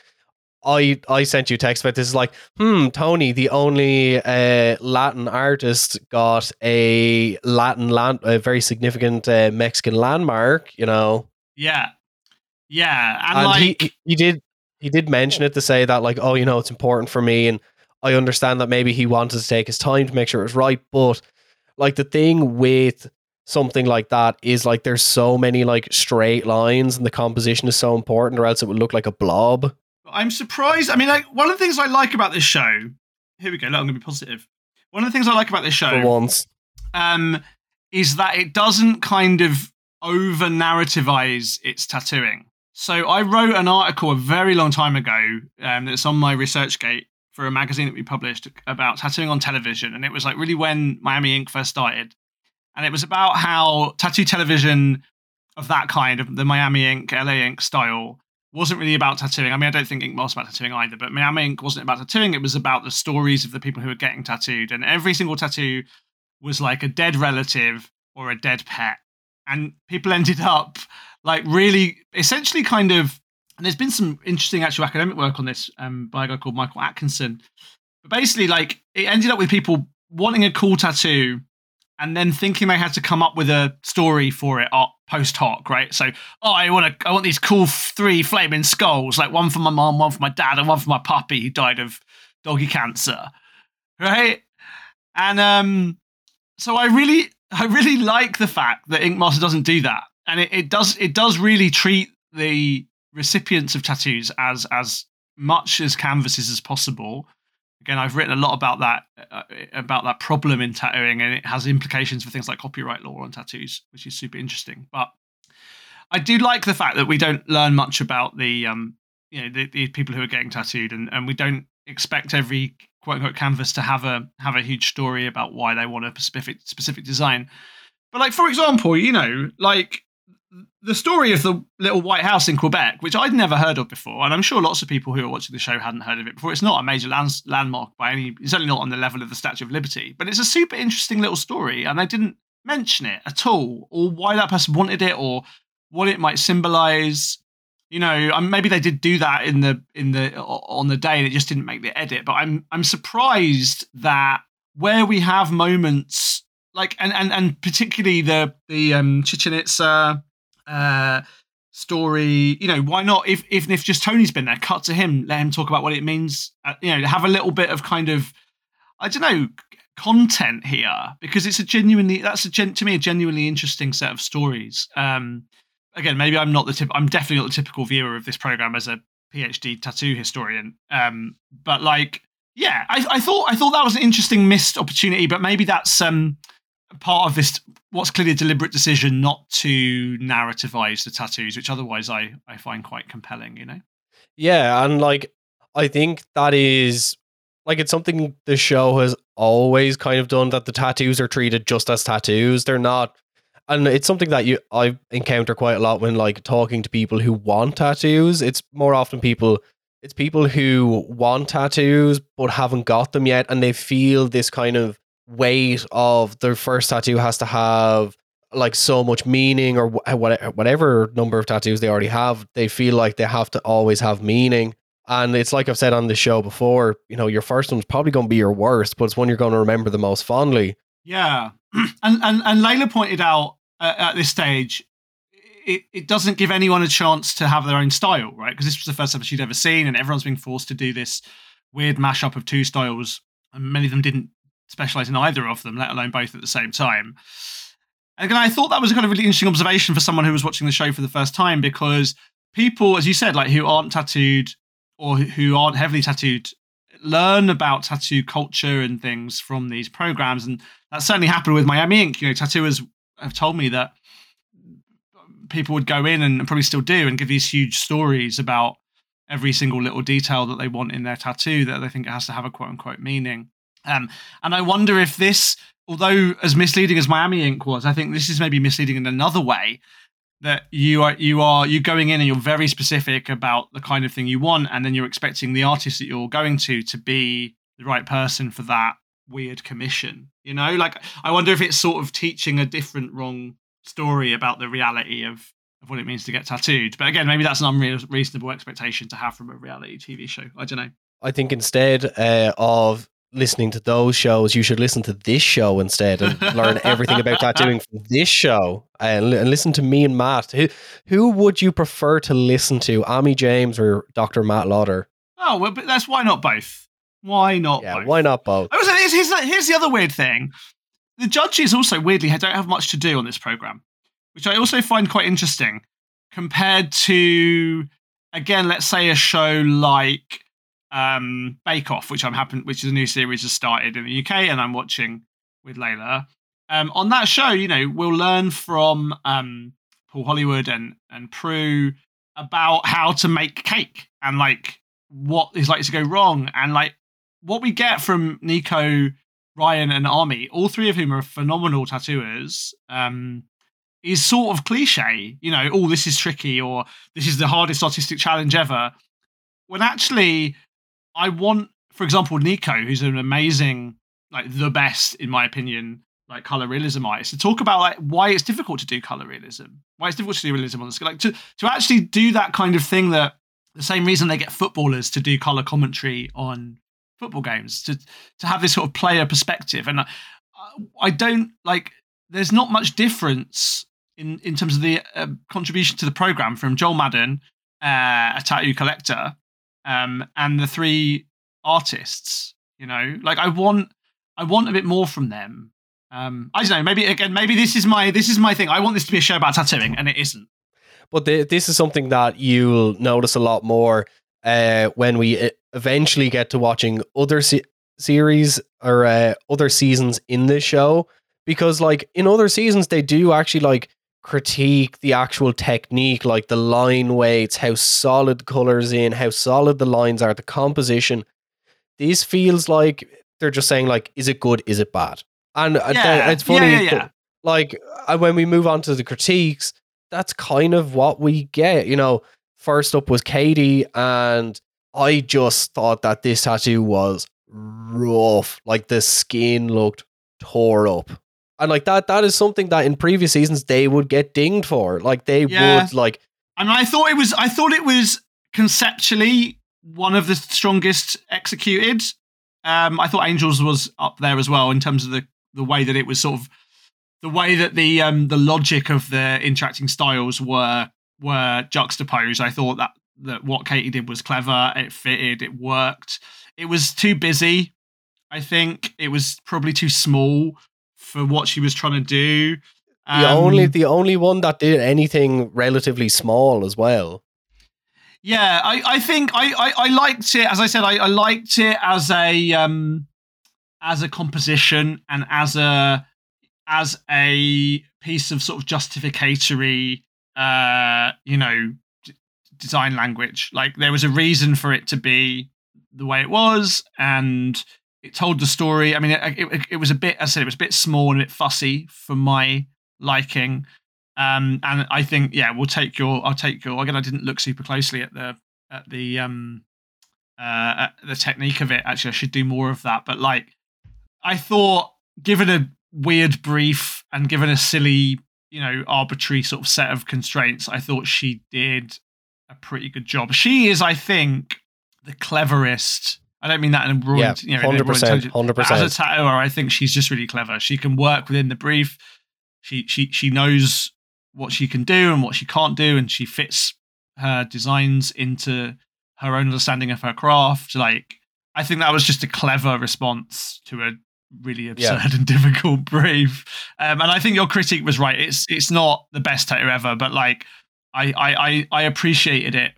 I I sent you a text about this. It's like, hmm, Tony, the only uh, Latin artist, got a Latin land, a very significant uh, Mexican landmark. You know. Yeah, yeah, and, and like he, he did he did mention it to say that like, oh, you know, it's important for me, and I understand that maybe he wanted to take his time to make sure it was right, but like the thing with something like that is like there's so many like straight lines and the composition is so important or else it would look like a blob. I'm surprised. I mean, like one of the things I like about this show. Here we go. Look, I'm going to be positive. One of the things I like about this show, for once, um, is that it doesn't kind of over narrativize its tattooing. So I wrote an article a very long time ago um, that's on my research gate for a magazine that we published about tattooing on television, and it was like really when Miami Ink first started, and it was about how tattoo television of that kind, of the Miami Ink, LA Ink style, wasn't really about tattooing. I mean, I don't think Ink was about tattooing either, but Miami Ink wasn't about tattooing. It was about the stories of the people who were getting tattooed, and every single tattoo was like a dead relative or a dead pet, and people ended up like really, essentially, kind of and there's been some interesting actual academic work on this um, by a guy called Michael Atkinson. But basically, like it ended up with people wanting a cool tattoo and then thinking they had to come up with a story for it post hoc, right? So, oh, I want to, I want these cool three flaming skulls, like one for my mom, one for my dad, and one for my puppy who died of doggy cancer, right? And um, so I really, I really like the fact that Ink Master doesn't do that, and it, it does, it does really treat the recipients of tattoos as as much as canvases as possible. Again, I've written a lot about that uh, about that problem in tattooing, and it has implications for things like copyright law on tattoos, which is super interesting. But I do like the fact that we don't learn much about the um, you know the, the people who are getting tattooed, and, and we don't expect every quote unquote canvas to have a have a huge story about why they want a specific specific design. But like for example, you know, like the story of the little white house in Quebec, which I'd never heard of before, and I'm sure lots of people who are watching the show hadn't heard of it before. It's not a major land, landmark by any. It's certainly not on the level of the Statue of Liberty, but it's a super interesting little story, and they didn't mention it at all, or why that person wanted it, or what it might symbolize. You know, maybe they did do that in the in the on the day, and it just didn't make the edit. But I'm I'm surprised that where we have moments like and and and particularly the the um Chichen Itza uh, story. You know, why not? If even if just Tony's been there, cut to him, let him talk about what it means. Uh, you know, have a little bit of kind of, I don't know, content here because it's a genuinely that's a gen, to me a genuinely interesting set of stories. Um, again, maybe I'm not the tip. I'm definitely not the typical viewer of this program as a PhD tattoo historian. Um, but like, yeah, I, I thought I thought that was an interesting missed opportunity. But maybe that's um part of this what's clearly a deliberate decision not to narrativize the tattoos, which otherwise I I find quite compelling. You know. Yeah, and like I think that is like it's something the show has always kind of done that the tattoos are treated just as tattoos. They're not and it's something that you I encounter quite a lot when like talking to people who want tattoos. It's more often people it's people who want tattoos but haven't got them yet and they feel this kind of weight of their first tattoo has to have like so much meaning or whatever number of tattoos they already have they feel like they have to always have meaning and it's like I've said on the show before, you know, your first one's probably going to be your worst, but it's one you're going to remember the most fondly. Yeah. And and and Layla pointed out uh, at this stage it, it doesn't give anyone a chance to have their own style, right? Because this was the first episode she'd ever seen, and everyone's being forced to do this weird mashup of two styles, and many of them didn't specialize in either of them, let alone both at the same time. And again, I thought that was a kind of really interesting observation for someone who was watching the show for the first time because people, as you said, like who aren't tattooed or who aren't heavily tattooed learn about tattoo culture and things from these programs and that certainly happened with miami ink you know tattooers have told me that people would go in and probably still do and give these huge stories about every single little detail that they want in their tattoo that they think it has to have a quote unquote meaning um, and i wonder if this although as misleading as miami ink was i think this is maybe misleading in another way that you are you are you going in and you're very specific about the kind of thing you want and then you're expecting the artist that you're going to to be the right person for that weird commission you know? Like i wonder if it's sort of teaching a different wrong story about the reality of of what it means to get tattooed. But again maybe that's an unreasonable expectation to have from a reality tv show. I don't know. I think instead uh, of listening to those shows, you should listen to this show instead and learn everything about tattooing from this show. And, and, listen to me and Matt. Who who would you prefer to listen to, Ami James or Dr. Matt Lodder? Oh, well, but that's why not both. Why not? Yeah, both? why not both? I was here's, here's, here's the other weird thing: the judges also weirdly don't have much to do on this program, which I also find quite interesting compared to again, let's say a show like um, Bake Off, which I'm happen, which is a new series has started in the UK, and I'm watching with Layla. Um, on that show, you know, we'll learn from um, Paul Hollywood and and Prue about how to make cake and like what is likely to go wrong, and like what we get from Nikko, Ryan, and Arlo, all three of whom are phenomenal tattooers. Um, is sort of cliche, you know, oh, this is tricky, or this is the hardest artistic challenge ever. When actually, I want, for example, Nikko, who's an amazing, like the best in my opinion, like color realism artist, to talk about like why it's difficult to do color realism, why it's difficult to do realism on the scale, like to to actually do that kind of thing that the same reason they get footballers to do color commentary on football games to to have this sort of player perspective, and I, I don't like. There's not much difference in in terms of the uh, contribution to the program from Joel Madden, uh, a tattoo collector, um, and the three artists. You know, like I want, I want a bit more from them. Um, I don't know. Maybe again, maybe this is my this is my thing. I want this to be a show about tattooing, and it isn't. But the, this is something that you'll notice a lot more uh, when we uh, eventually get to watching other se- series or uh, other seasons in this show, because like in other seasons they do actually like critique the actual technique, like the line weights, how solid the colors in, how solid the lines are, the composition. This feels like they're just saying like, is it good? Is it bad? And uh, yeah. it's funny, yeah, yeah, like uh, when we move on to the critiques, that's kind of what we get. You know, first up was Katie, and I just thought that this tattoo was rough. Like the skin looked tore up and like that that is something that in previous seasons they would get dinged for. Like they yeah. would like I mean I thought it was I thought it was conceptually one of the strongest executed. Um I thought Angels was up there as well in terms of the the way that it was sort of the way that the um the logic of the interacting styles were were juxtaposed. I thought that that what Katie did was clever. It fitted. It worked. It was too busy I think. It was probably too small for what she was trying to do. Um, the only the only one that did anything relatively small as well. Yeah, I, I think I, I, I liked it. As I said, I, I liked it as a um as a composition and as a as a piece of sort of justificatory, uh, you know, d- design language. Like there was a reason for it to be the way it was, and it told the story. I mean, it, it, it was a bit, as I said, it was a bit small and a bit fussy for my liking. Um, and I think, yeah, we'll take your, I'll take your. Again, I didn't look super closely at the at the um uh at the technique of it. Actually, I should do more of that. But like, I thought, given a weird brief and given a silly, you know, arbitrary sort of set of constraints, I thought she did a pretty good job. She is, I think, the cleverest. I don't mean that in a broad, Yeah, you know, in a hundred broad percent, intelligence- hundred but as a tattooer, I think she's just really clever. She can work within the brief. She she she knows what she can do and what she can't do, and she fits her designs into her own understanding of her craft. Like I think that was just a clever response to a really absurd and difficult brief. Um, and I think your critique was right. It's it's not the best tattoo ever, but like I I I, I appreciated it.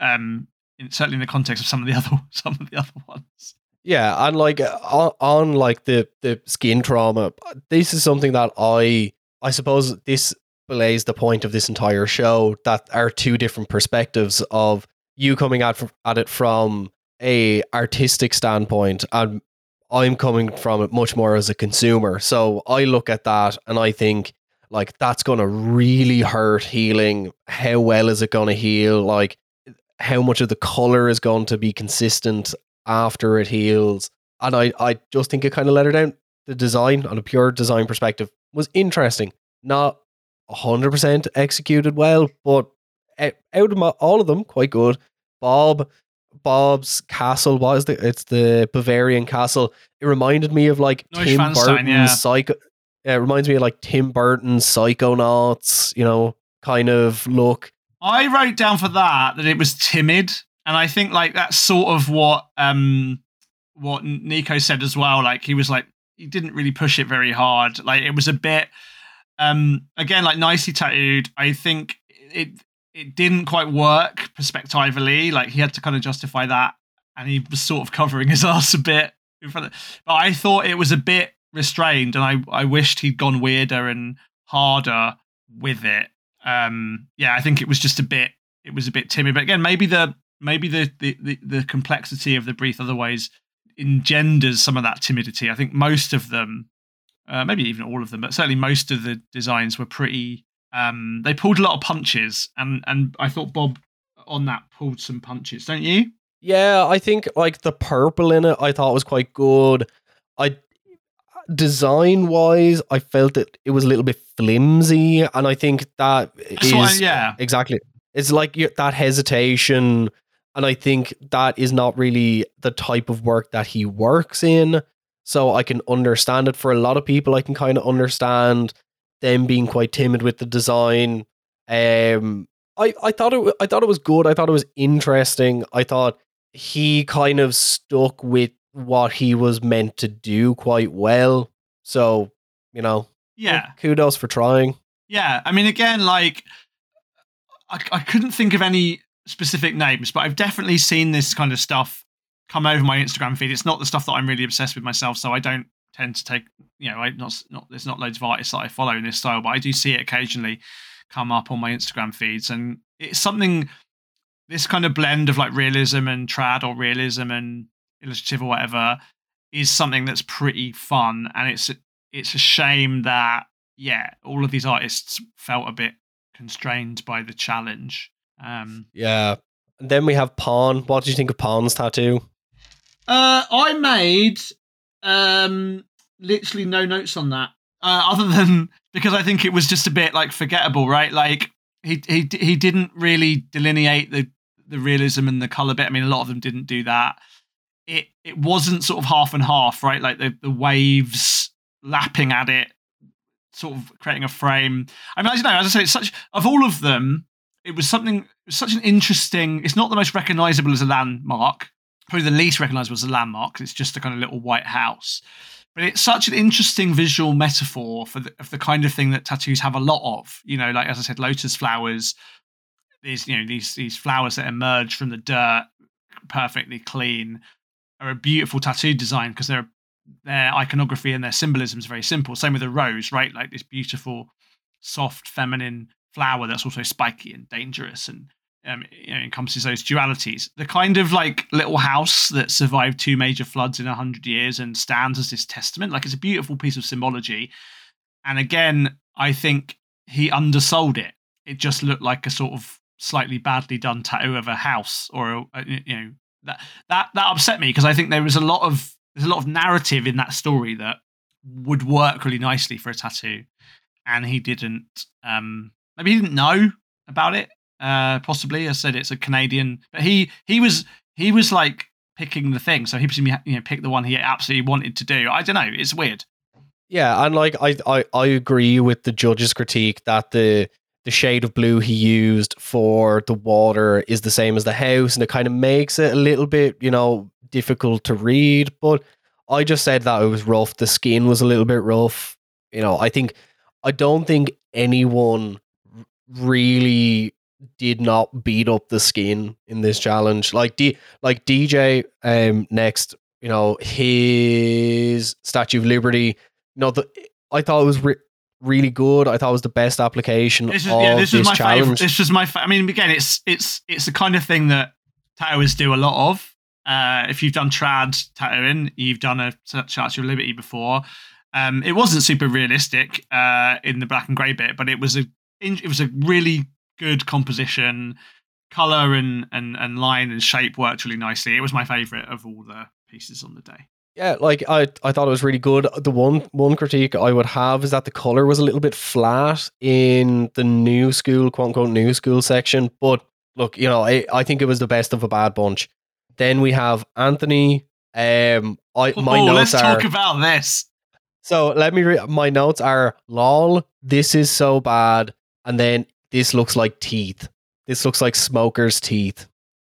Um, certainly in the context of some of the other some of the other ones. Yeah, and like uh, on, on like the the skin trauma, this is something that I I suppose this belays the point of this entire show that are two different perspectives of you coming at at it from a artistic standpoint and I'm coming from it much more as a consumer. So I look at that and I think like that's going to really hurt healing. How well is it going to heal? Like how much of the color is going to be consistent after it heals. And I, I just think it kind of let her down. The design, on a pure design perspective, was interesting. Not 100% executed well, but out of my, all of them, quite good. Bob, Bob's castle was the it's the Bavarian castle. It reminded me of like Tim Burton's yeah. Psycho. Yeah, it reminds me of like Tim Burton's Psychonauts, you know, kind of look. I wrote down for that that it was timid, and I think like that's sort of what um what Nikko said as well. Like he was like he didn't really push it very hard. Like it was a bit um again like nicely tattooed. I think it it didn't quite work perspectively. Like he had to kind of justify that, and he was sort of covering his ass a bit in front of. But I thought it was a bit restrained, and I I wished he'd gone weirder and harder with it. Um, yeah, I think it was just a bit. It was a bit timid, but again, maybe the maybe the the the, the complexity of the brief otherwise engenders some of that timidity. I think most of them, uh, maybe even all of them, but certainly most of the designs were pretty. Um, they pulled a lot of punches, and and I thought Bob on that pulled some punches, don't you? Yeah, I think like the purple in it, I thought was quite good. I design wise, I felt that it was a little bit flimsy, and I think that That's is why, yeah. exactly. It's like that hesitation, and I think that is not really the type of work that he works in. So I can understand it for a lot of people. I can kind of understand them being quite timid with the design. Um, I I thought it I thought it was good. I thought it was interesting. I thought he kind of stuck with what he was meant to do quite well. So you know, Yeah, kudos for trying. Yeah, I mean, again, like I, I couldn't think of any specific names, but I've definitely seen this kind of stuff come over my Instagram feed. It's not the stuff that I'm really obsessed with myself, so I don't tend to take, you know, I not not there's not loads of artists that I follow in this style, but I do see it occasionally come up on my Instagram feeds, and it's something. This kind of blend of like realism and trad, or realism and illustrative, or whatever, is something that's pretty fun, and it's it's a shame that yeah, all of these artists felt a bit constrained by the challenge. Um, Yeah. And then we have Pon. What did you think of Pon's tattoo? uh, I made um, literally no notes on that, uh, other than because I think it was just a bit like forgettable, right? Like he he he didn't really delineate the the realism and the color bit. I mean, a lot of them didn't do that. It it wasn't sort of half and half, right? Like the the waves lapping at it, sort of creating a frame. I mean, I don't know. As I say, it's such of all of them, it was something. Such an interesting. It's not the most recognizable as a landmark. Probably the least recognizable as a landmark. It's just a kind of little white house. But it's such an interesting visual metaphor for the, of the kind of thing that tattoos have a lot of. You know, like as I said, lotus flowers. These, you know, these these flowers that emerge from the dirt, perfectly clean, are a beautiful tattoo design because they're their iconography and their symbolism is very simple. Same with a rose, right? Like this beautiful, soft, feminine flower that's also spiky and dangerous and um, you know, encompasses those dualities. The kind of like little house that survived two major floods in a hundred years and stands as this testament. Like it's a beautiful piece of symbology. And again, I think he undersold it. It just looked like a sort of slightly badly done tattoo of a house or a, you know that that that upset me because I think there was a lot of there's a lot of narrative in that story that would work really nicely for a tattoo, and he didn't. Um, maybe he didn't know about it. Uh, possibly, I said it's a Canadian, but he he was he was like picking the thing, so he presumably you know picked the one he absolutely wanted to do. I don't know. It's weird. Yeah, and like I, I I agree with the judge's critique that the the shade of blue he used for the water is the same as the house, and it kind of makes it a little bit, you know, difficult to read. But I just said that it was rough. The skin was a little bit rough. You know, I think I don't think anyone really did not beat up the skin in this challenge. Like D, like DJ, um, next, you know, his Statue of Liberty. You know, the I thought it was re- really good. I thought it was the best application this is, of yeah, this, this my challenge. Favorite. This was my. Fa- I mean, again, it's it's it's the kind of thing that tattooers do a lot of. Uh, if you've done trad tattooing, you've done a Statue of Liberty before. Um, it wasn't super realistic uh, in the black and grey bit, but it was a it was a really good composition, color and and and line and shape worked really nicely. It was my favorite of all the pieces on the day. Yeah, like I, I thought it was really good. The one one critique I would have is that the color was a little bit flat in the new school, quote unquote, new school section. But look, you know, I, I think it was the best of a bad bunch. Then we have Anthony. Um, I my oh, notes let's are, talk about this. So let me read. My notes are: lol, this is so bad, and then this looks like teeth. This looks like smoker's teeth.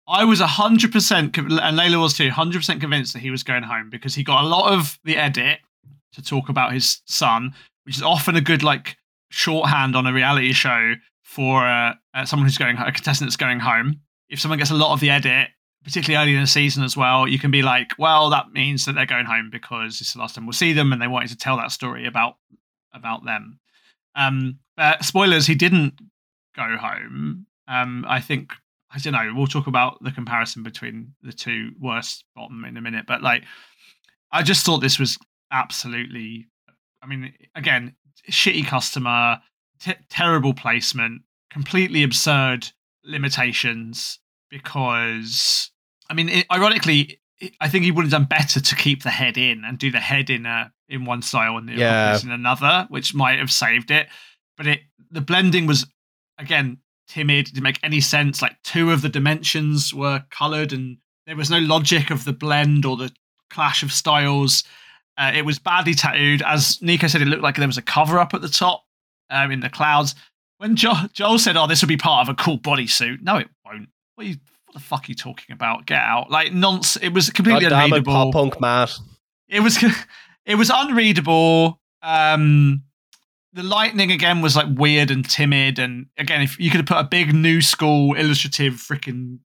I was 100%, and Layla was too, 100% convinced that he was going home because he got a lot of the edit to talk about his son, which is often a good, like, shorthand on a reality show for uh, uh, someone who's going, a contestant that's going home. If someone gets a lot of the edit, particularly early in the season as well, you can be like, well, that means that they're going home because it's the last time we'll see them and they wanted to tell that story about about them. Um, spoilers, he didn't go home. Um, I think I don't know. We'll talk about the comparison between the two worst bottom in a minute, but like, I just thought this was absolutely. I mean, again, shitty customer, t- terrible placement, completely absurd limitations. Because I mean, it, ironically, I think he would have done better to keep the head in and do the head in a in one style and the yeah. in another, which might have saved it. But it the blending was again timid, didn't make any sense. Like two of the dimensions were colored, and there was no logic of the blend or the clash of styles. Uh, it was badly tattooed. As Nikko said, it looked like there was a cover up at the top um, in the clouds. When jo- Joel said, "Oh, this will be part of a cool bodysuit," no, it won't. What, you, what the fuck are you talking about? Get out! Like nonsense. It was completely God unreadable. Pop punk Matt. It was. It was unreadable. Um, the lightning again was like weird and timid, and again, if you could have put a big new school illustrative freaking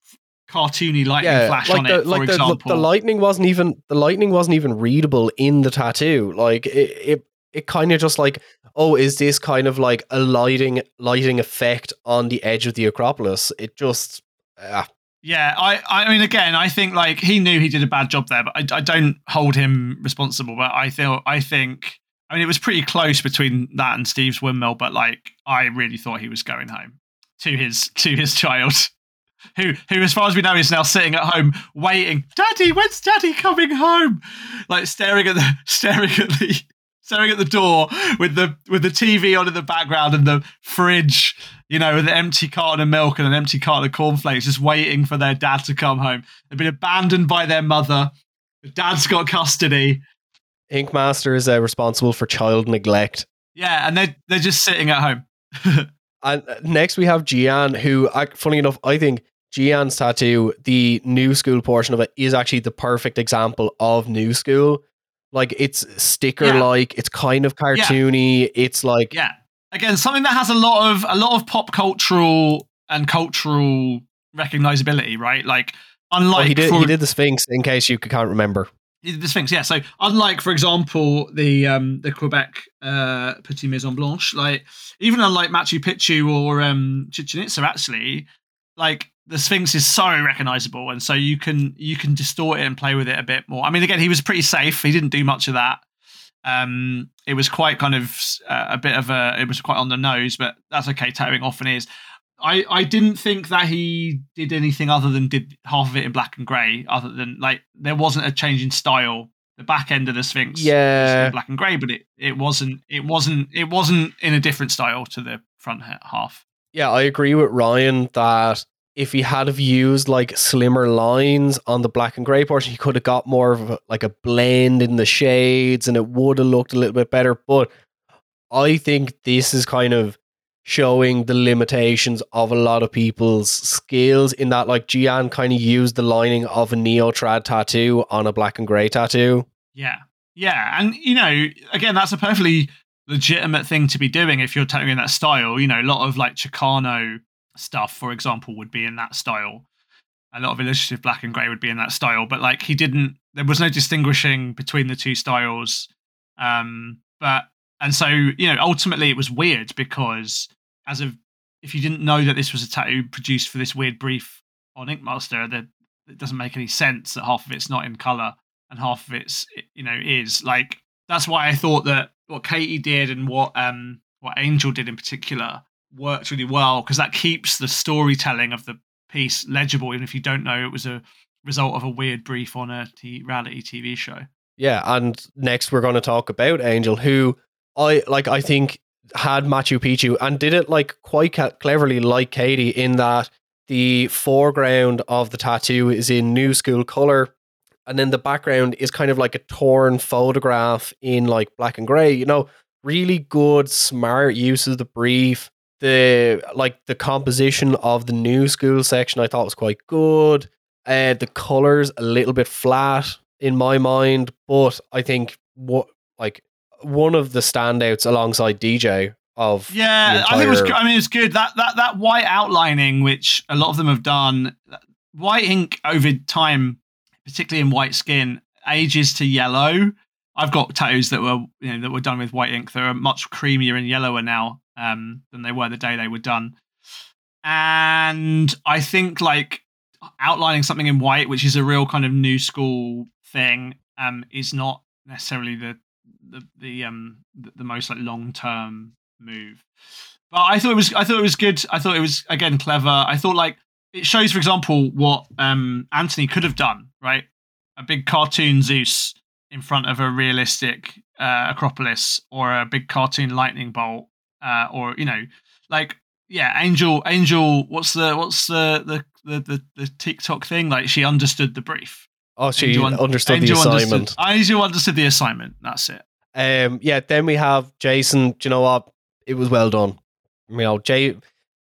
cartoony lightning yeah, flash like on the, it, like for example, the, the, lightning wasn't even the lightning wasn't even readable in the tattoo. Like it, it, it kind of just like, oh, is this kind of like a lighting lighting effect on the edge of the Acropolis? It just, uh, yeah, I, I mean, again, I think like he knew he did a bad job there, but I, I don't hold him responsible. But I feel, I think I mean, it was pretty close between that and Steve's windmill, but like I really thought he was going home to his to his child, who who, as far as we know, is now sitting at home waiting. Daddy, when's Daddy coming home? Like staring at the staring at the staring at the door with the with the TV on in the background and the fridge, you know, with an empty carton of milk and an empty carton of cornflakes, just waiting for their dad to come home. They've been abandoned by their mother. The dad's got custody. Ink Master is uh, responsible for child neglect. Yeah, and they're, they're just sitting at home. and uh, next we have Gian, who, funny enough, I think Gian's tattoo, the new school portion of it, is actually the perfect example of new school. Like it's sticker like, yeah. it's kind of cartoony. Yeah. It's like yeah, again something that has a lot of a lot of pop cultural and cultural recognizability, right? Like unlike oh, he did for, he did the Sphinx in case you can't remember. The Sphinx, yeah. So unlike, for example, the um the Quebec uh Petit Maison Blanche, like even unlike Machu Picchu or um Chichen Itza, actually, like the Sphinx is so recognizable, and so you can you can distort it and play with it a bit more. I mean, again, he was pretty safe. He didn't do much of that. Um, it was quite kind of uh, a bit of a. It was quite on the nose, but that's okay. Tattooing often is. I I didn't think that he did anything other than did half of it in black and grey. Other than like there wasn't a change in style. The back end of the Sphinx, Yeah. black and grey, but it it wasn't it wasn't it wasn't in a different style to the front half. Yeah, I agree with Ryan that if he had have used like slimmer lines on the black and grey portion, he could have got more of a, like a blend in the shades and it would have looked a little bit better. But I think this is kind of showing the limitations of a lot of people's skills in that like Gian kind of used the lining of a neo trad tattoo on a black and grey tattoo. Yeah. Yeah. And, you know, again, that's a perfectly legitimate thing to be doing if you're tattooing in that style. You know, a lot of like Chicano stuff, for example, would be in that style. A lot of illustrative black and grey would be in that style. But like he didn't, there was no distinguishing between the two styles. Um, but, and so, you know, ultimately it was weird because as of, if you didn't know that this was a tattoo produced for this weird brief on Inkmaster, that it doesn't make any sense that half of it's not in color and half of it's you know is like that's why I thought that what Katie did and what um what Angel did in particular worked really well because that keeps the storytelling of the piece legible even if you don't know it was a result of a weird brief on a t- reality TV show. Yeah, and next we're going to talk about Angel, who I like. I think had Machu Picchu and did it like quite cleverly, like Katie, in that the foreground of the tattoo is in new school color, and then the background is kind of like a torn photograph in like black and gray. You know, really good, smart use of the brief. The like the composition of the new school section, I thought was quite good. Uh, the colors a little bit flat in my mind, but I think what like one of the standouts alongside DJ of Yeah, I think it was. I mean, it's good that that that white outlining, which a lot of them have done, white ink over time, particularly in white skin, ages to yellow. I've got tattoos that were you know that were done with white ink that are much creamier and yellower now um, than they were the day they were done. And I think like outlining something in white, which is a real kind of new school thing, um, is not necessarily the the the um the, the most like long term move. But I thought it was I thought it was good. I thought it was again clever. I thought like it shows, for example, what um Anthony could have done. Right, a big cartoon Zeus in front of a realistic uh, Acropolis, or a big cartoon lightning bolt, uh, or you know, like yeah, Angel. Angel. What's the what's the the the the, the TikTok thing? Like she understood the brief. oh, she Angel un- understood Angel the assignment. Understood, Angel understood the assignment. That's it. Um, yeah. Then we have Jason. Do you know what? It was well done. You know, Jay.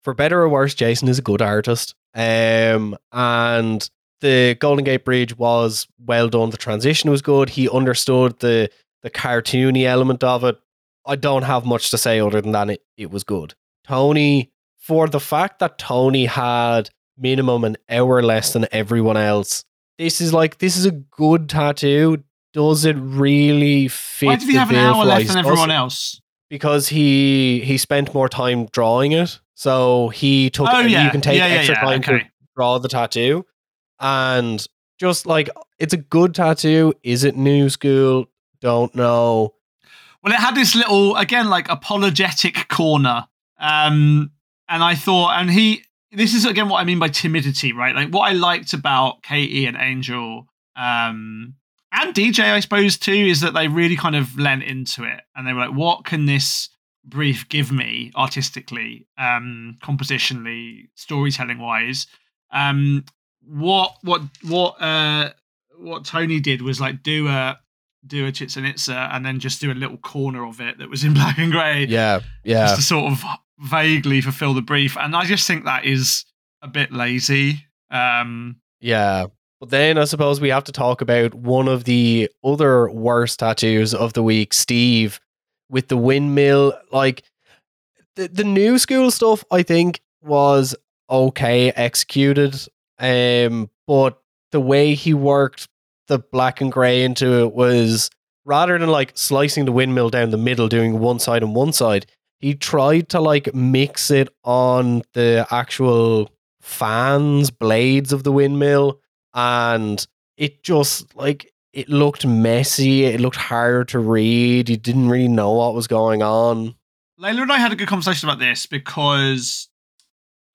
For better or worse, Jason is a good artist. Um, and the Golden Gate Bridge was well done. The transition was good. He understood the the cartoony element of it. I don't have much to say other than that it, it was good. Tony, for the fact that Tony had minimum an hour less than everyone else, this is like this is a good tattoo. Does it really fit? Why did he have an hour less than everyone else? because he he spent more time drawing it. So he took. Oh yeah, you can take yeah, yeah, extra time okay. to draw the tattoo, and just like it's a good tattoo. Is it new school? Don't know. Well, it had this little, again, like apologetic corner. Um, and I thought, and he, this is again what I mean by timidity, right? Like what I liked about Katie and Angel, um, and DJ, I suppose too, is that they really kind of lent into it, and they were like, "What can this brief give me artistically, um, compositionally, storytelling wise?" Um, what what what uh what Tony did was like do a do a Chichen Itza and then just do a little corner of it that was in black and grey Yeah, yeah. just to sort of vaguely fulfill the brief. And I just think that is a bit lazy. Um, Yeah. Then I suppose we have to talk about one of the other worst tattoos of the week, Steve, with the windmill. Like the, the new school stuff, I think, was okay executed. Um, but the way he worked the black and grey into it was rather than like slicing the windmill down the middle, doing one side and one side, he tried to like mix it on the actual fans, blades of the windmill, and it just like it looked messy. It looked hard to read. You didn't really know what was going on. Layla and I had a good conversation about this because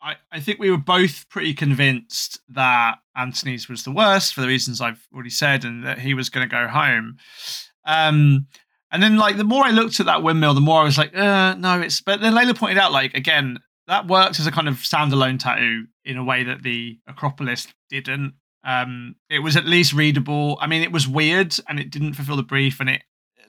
I, I think we were both pretty convinced that Anthony's was the worst for the reasons I've already said and that he was going to go home. Um, and then, like, the more I looked at that windmill, the more I was like, uh, no, it's. But then Layla pointed out, like, again, that works as a kind of standalone tattoo in a way that the Acropolis didn't. Um, it was at least readable. I mean, it was weird and it didn't fulfill the brief, and it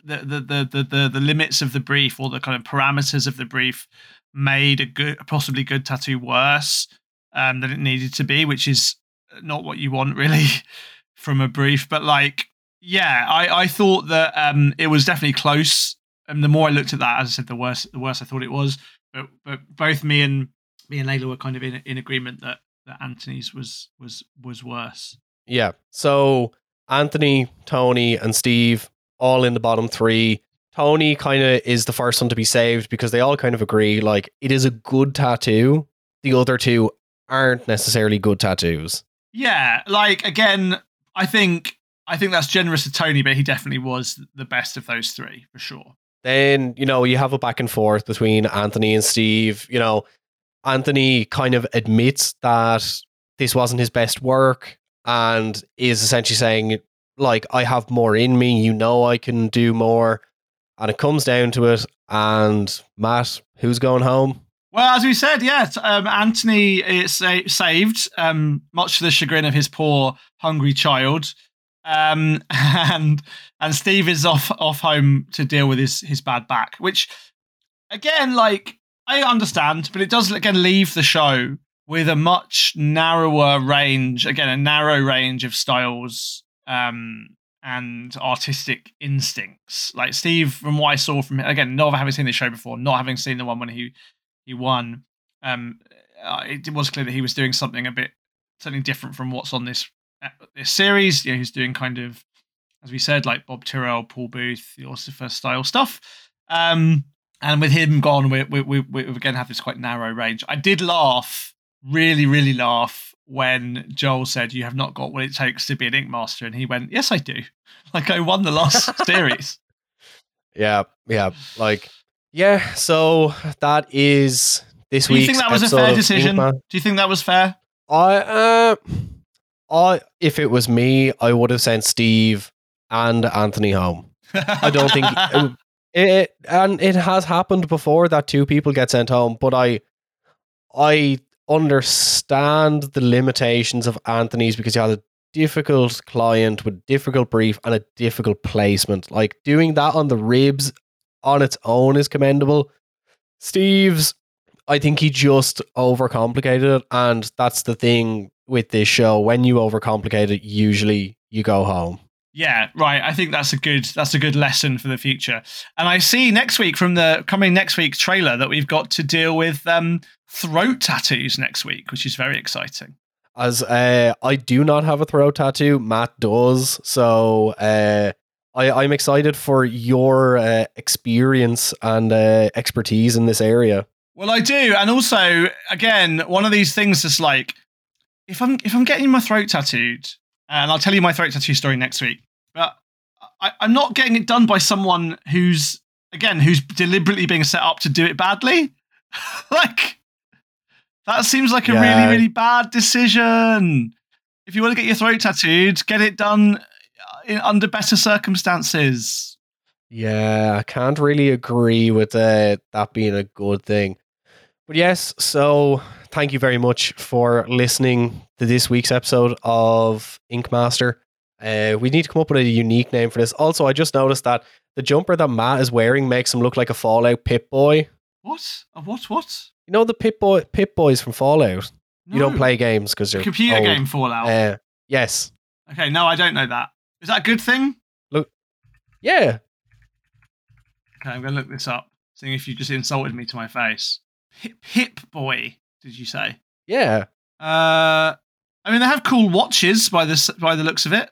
the the the the the, the limits of the brief or the kind of parameters of the brief made a good, a possibly good tattoo worse um, than it needed to be, which is not what you want really from a brief. But like, yeah, I I thought that um, it was definitely close. And the more I looked at that, as I said, the worse the worse I thought it was. But but both me and me and Layla were kind of in in agreement that that Anthony's was was was worse. Yeah. So Anthony, Tony, and Steve all in the bottom three. Tony kind of is the first one to be saved because they all kind of agree like it is a good tattoo. The other two aren't necessarily good tattoos. Yeah, like again, I think I think that's generous to Tony, but he definitely was the best of those three for sure. Then, you know, you have a back and forth between Anthony and Steve. You know, Anthony kind of admits that this wasn't his best work and is essentially saying, like, I have more in me. You know, I can do more. And it comes down to it. And Matt, who's going home? Well, as we said, yeah, um, Anthony is saved, um, much to the chagrin of his poor, hungry child. Um, and and Steve is off off home to deal with his his bad back, which again, like I understand, but it does again leave the show with a much narrower range, again, a narrow range of styles um, and artistic instincts. Like Steve, from what I saw from him, again, not having seen the show before, not having seen the one when he he won, um, uh, it was clear that he was doing something a bit something different from what's on this uh, this series. You know, he's doing kind of, as we said, like Bob Tyrrell, Paul Booth, the Ossifer style stuff. Um, and with him gone, we, we, we, we again have this quite narrow range. I did laugh, really, really laugh when Joel said, "You have not got what it takes to be an Ink Master," and he went, "Yes, I do. Like I won the last series." Yeah, yeah, like yeah. So that is this week. Do you think that was a fair decision? Do you think that was fair? I, uh, I, if it was me, I would have sent Steve and Anthony home. I don't think it, and it has happened before that two people get sent home, but I I understand the limitations of Anthony's because he had a difficult client with difficult brief and a difficult placement. Like doing that on the ribs on its own is commendable. Steve's I think he just overcomplicated it, and that's the thing with this show. When you overcomplicate it, usually you go home. Yeah, right. I think that's a good that's a good lesson for the future. And I see next week from the coming next week's trailer that we've got to deal with um, throat tattoos next week, which is very exciting. As uh, I do not have a throat tattoo, Matt does. So uh, I, I'm excited for your uh, experience and uh, expertise in this area. Well, I do, and also, again, one of these things is like, if I'm if I'm getting my throat tattooed, and I'll tell you my throat tattoo story next week. But I, am not getting it done by someone who's again who's deliberately being set up to do it badly. like that seems like a yeah. really really bad decision. If you want to get your throat tattooed, get it done in, under better circumstances. Yeah, I can't really agree with uh, that being a good thing. But yes, so thank you very much for listening to this week's episode of Ink Master. Uh, we need to come up with a unique name for this. Also, I just noticed that the jumper that Matt is wearing makes him look like a Fallout Pip Boy. What? A what? What? You know the Pip Boy Pip Boys from Fallout. No. You don't play games because you're computer old. game Fallout. Uh, yes. Okay, no, I don't know that. Is that a good thing? Look, yeah. Okay, I'm gonna look this up. Seeing if you just insulted me to my face. Pip, Pip Boy did you say? Yeah. Uh, I mean, they have cool watches by the by the looks of it.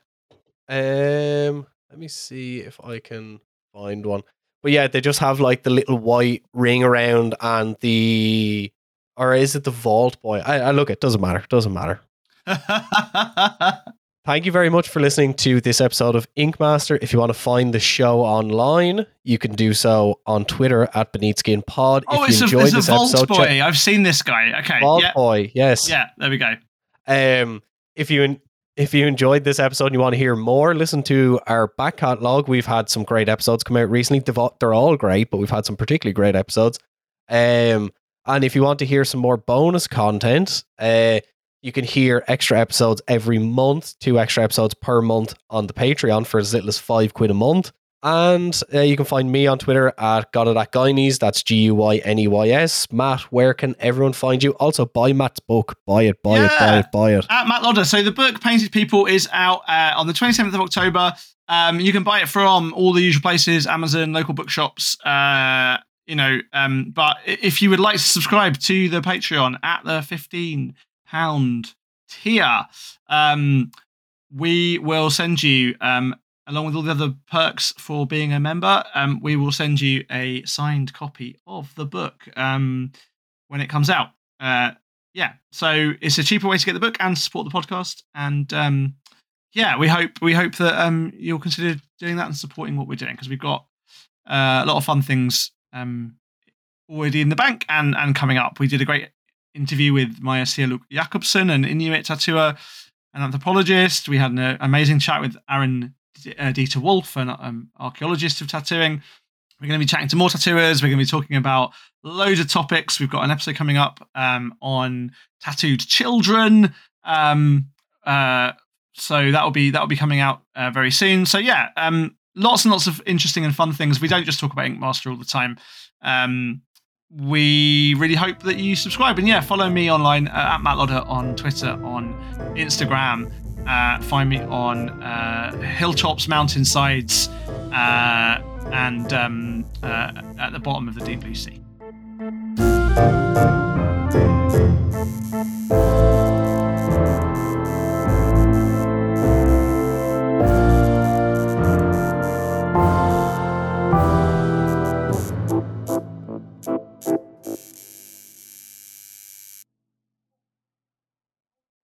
Um, let me see if I can find one. But yeah, they just have like the little white ring around and the, or is it the Vault Boy? I, I look, it doesn't matter. Doesn't matter. Thank you very much for listening to this episode of Ink Master. If you want to find the show online, you can do so on Twitter at Beneath Skin Pod. oh, if it's you a, enjoyed it's a this Vault episode, Boy. check- I've seen this guy. Okay. Vault yeah. Boy, yes. Yeah. There we go. Um, if you if you enjoyed this episode and you want to hear more, listen to our back catalog. We've had some great episodes come out recently. They're all great, but we've had some particularly great episodes. Um, and if you want to hear some more bonus content, uh, you can hear extra episodes every month, two extra episodes per month on the Patreon for as little as five quid a month. And uh, you can find me on Twitter at Got It at. That's G U Y N E Y S. Matt, where can everyone find you? Also, buy Matt's book. Buy it, buy it, buy it, buy it. At Matt Lodder. So the book Painted People is out uh, on the 27th of October. Um, you can buy it from all the usual places, Amazon, local bookshops. Uh, you know, um, but if you would like to subscribe to the Patreon at the 15 pound tier, um, we will send you, um, along with all the other perks for being a member, um, we will send you a signed copy of the book um, when it comes out. Uh, yeah, so it's a cheaper way to get the book and support the podcast. And um, yeah, we hope we hope that um, you'll consider doing that and supporting what we're doing because we've got uh, a lot of fun things um, already in the bank and and coming up. We did a great interview with Maya Sialuk Jakobsen, an Inuit tattooer, an anthropologist. We had an amazing chat with Aaron uh, Deter-Wolf, an um, archaeologist of tattooing. We're going to be chatting to more tattooers. We're going to be talking about loads of topics. We've got an episode coming up um, on tattooed children. Um, uh, so that'll be that'll be coming out uh, very soon. So yeah, um, lots and lots of interesting and fun things. We don't just talk about Ink Master all the time. Um, we really hope that you subscribe and yeah, follow me online uh, at Matt Lodder on Twitter, on Instagram uh, find me on uh, hilltops, mountainsides, uh, and um, uh, at the bottom of the deep blue sea.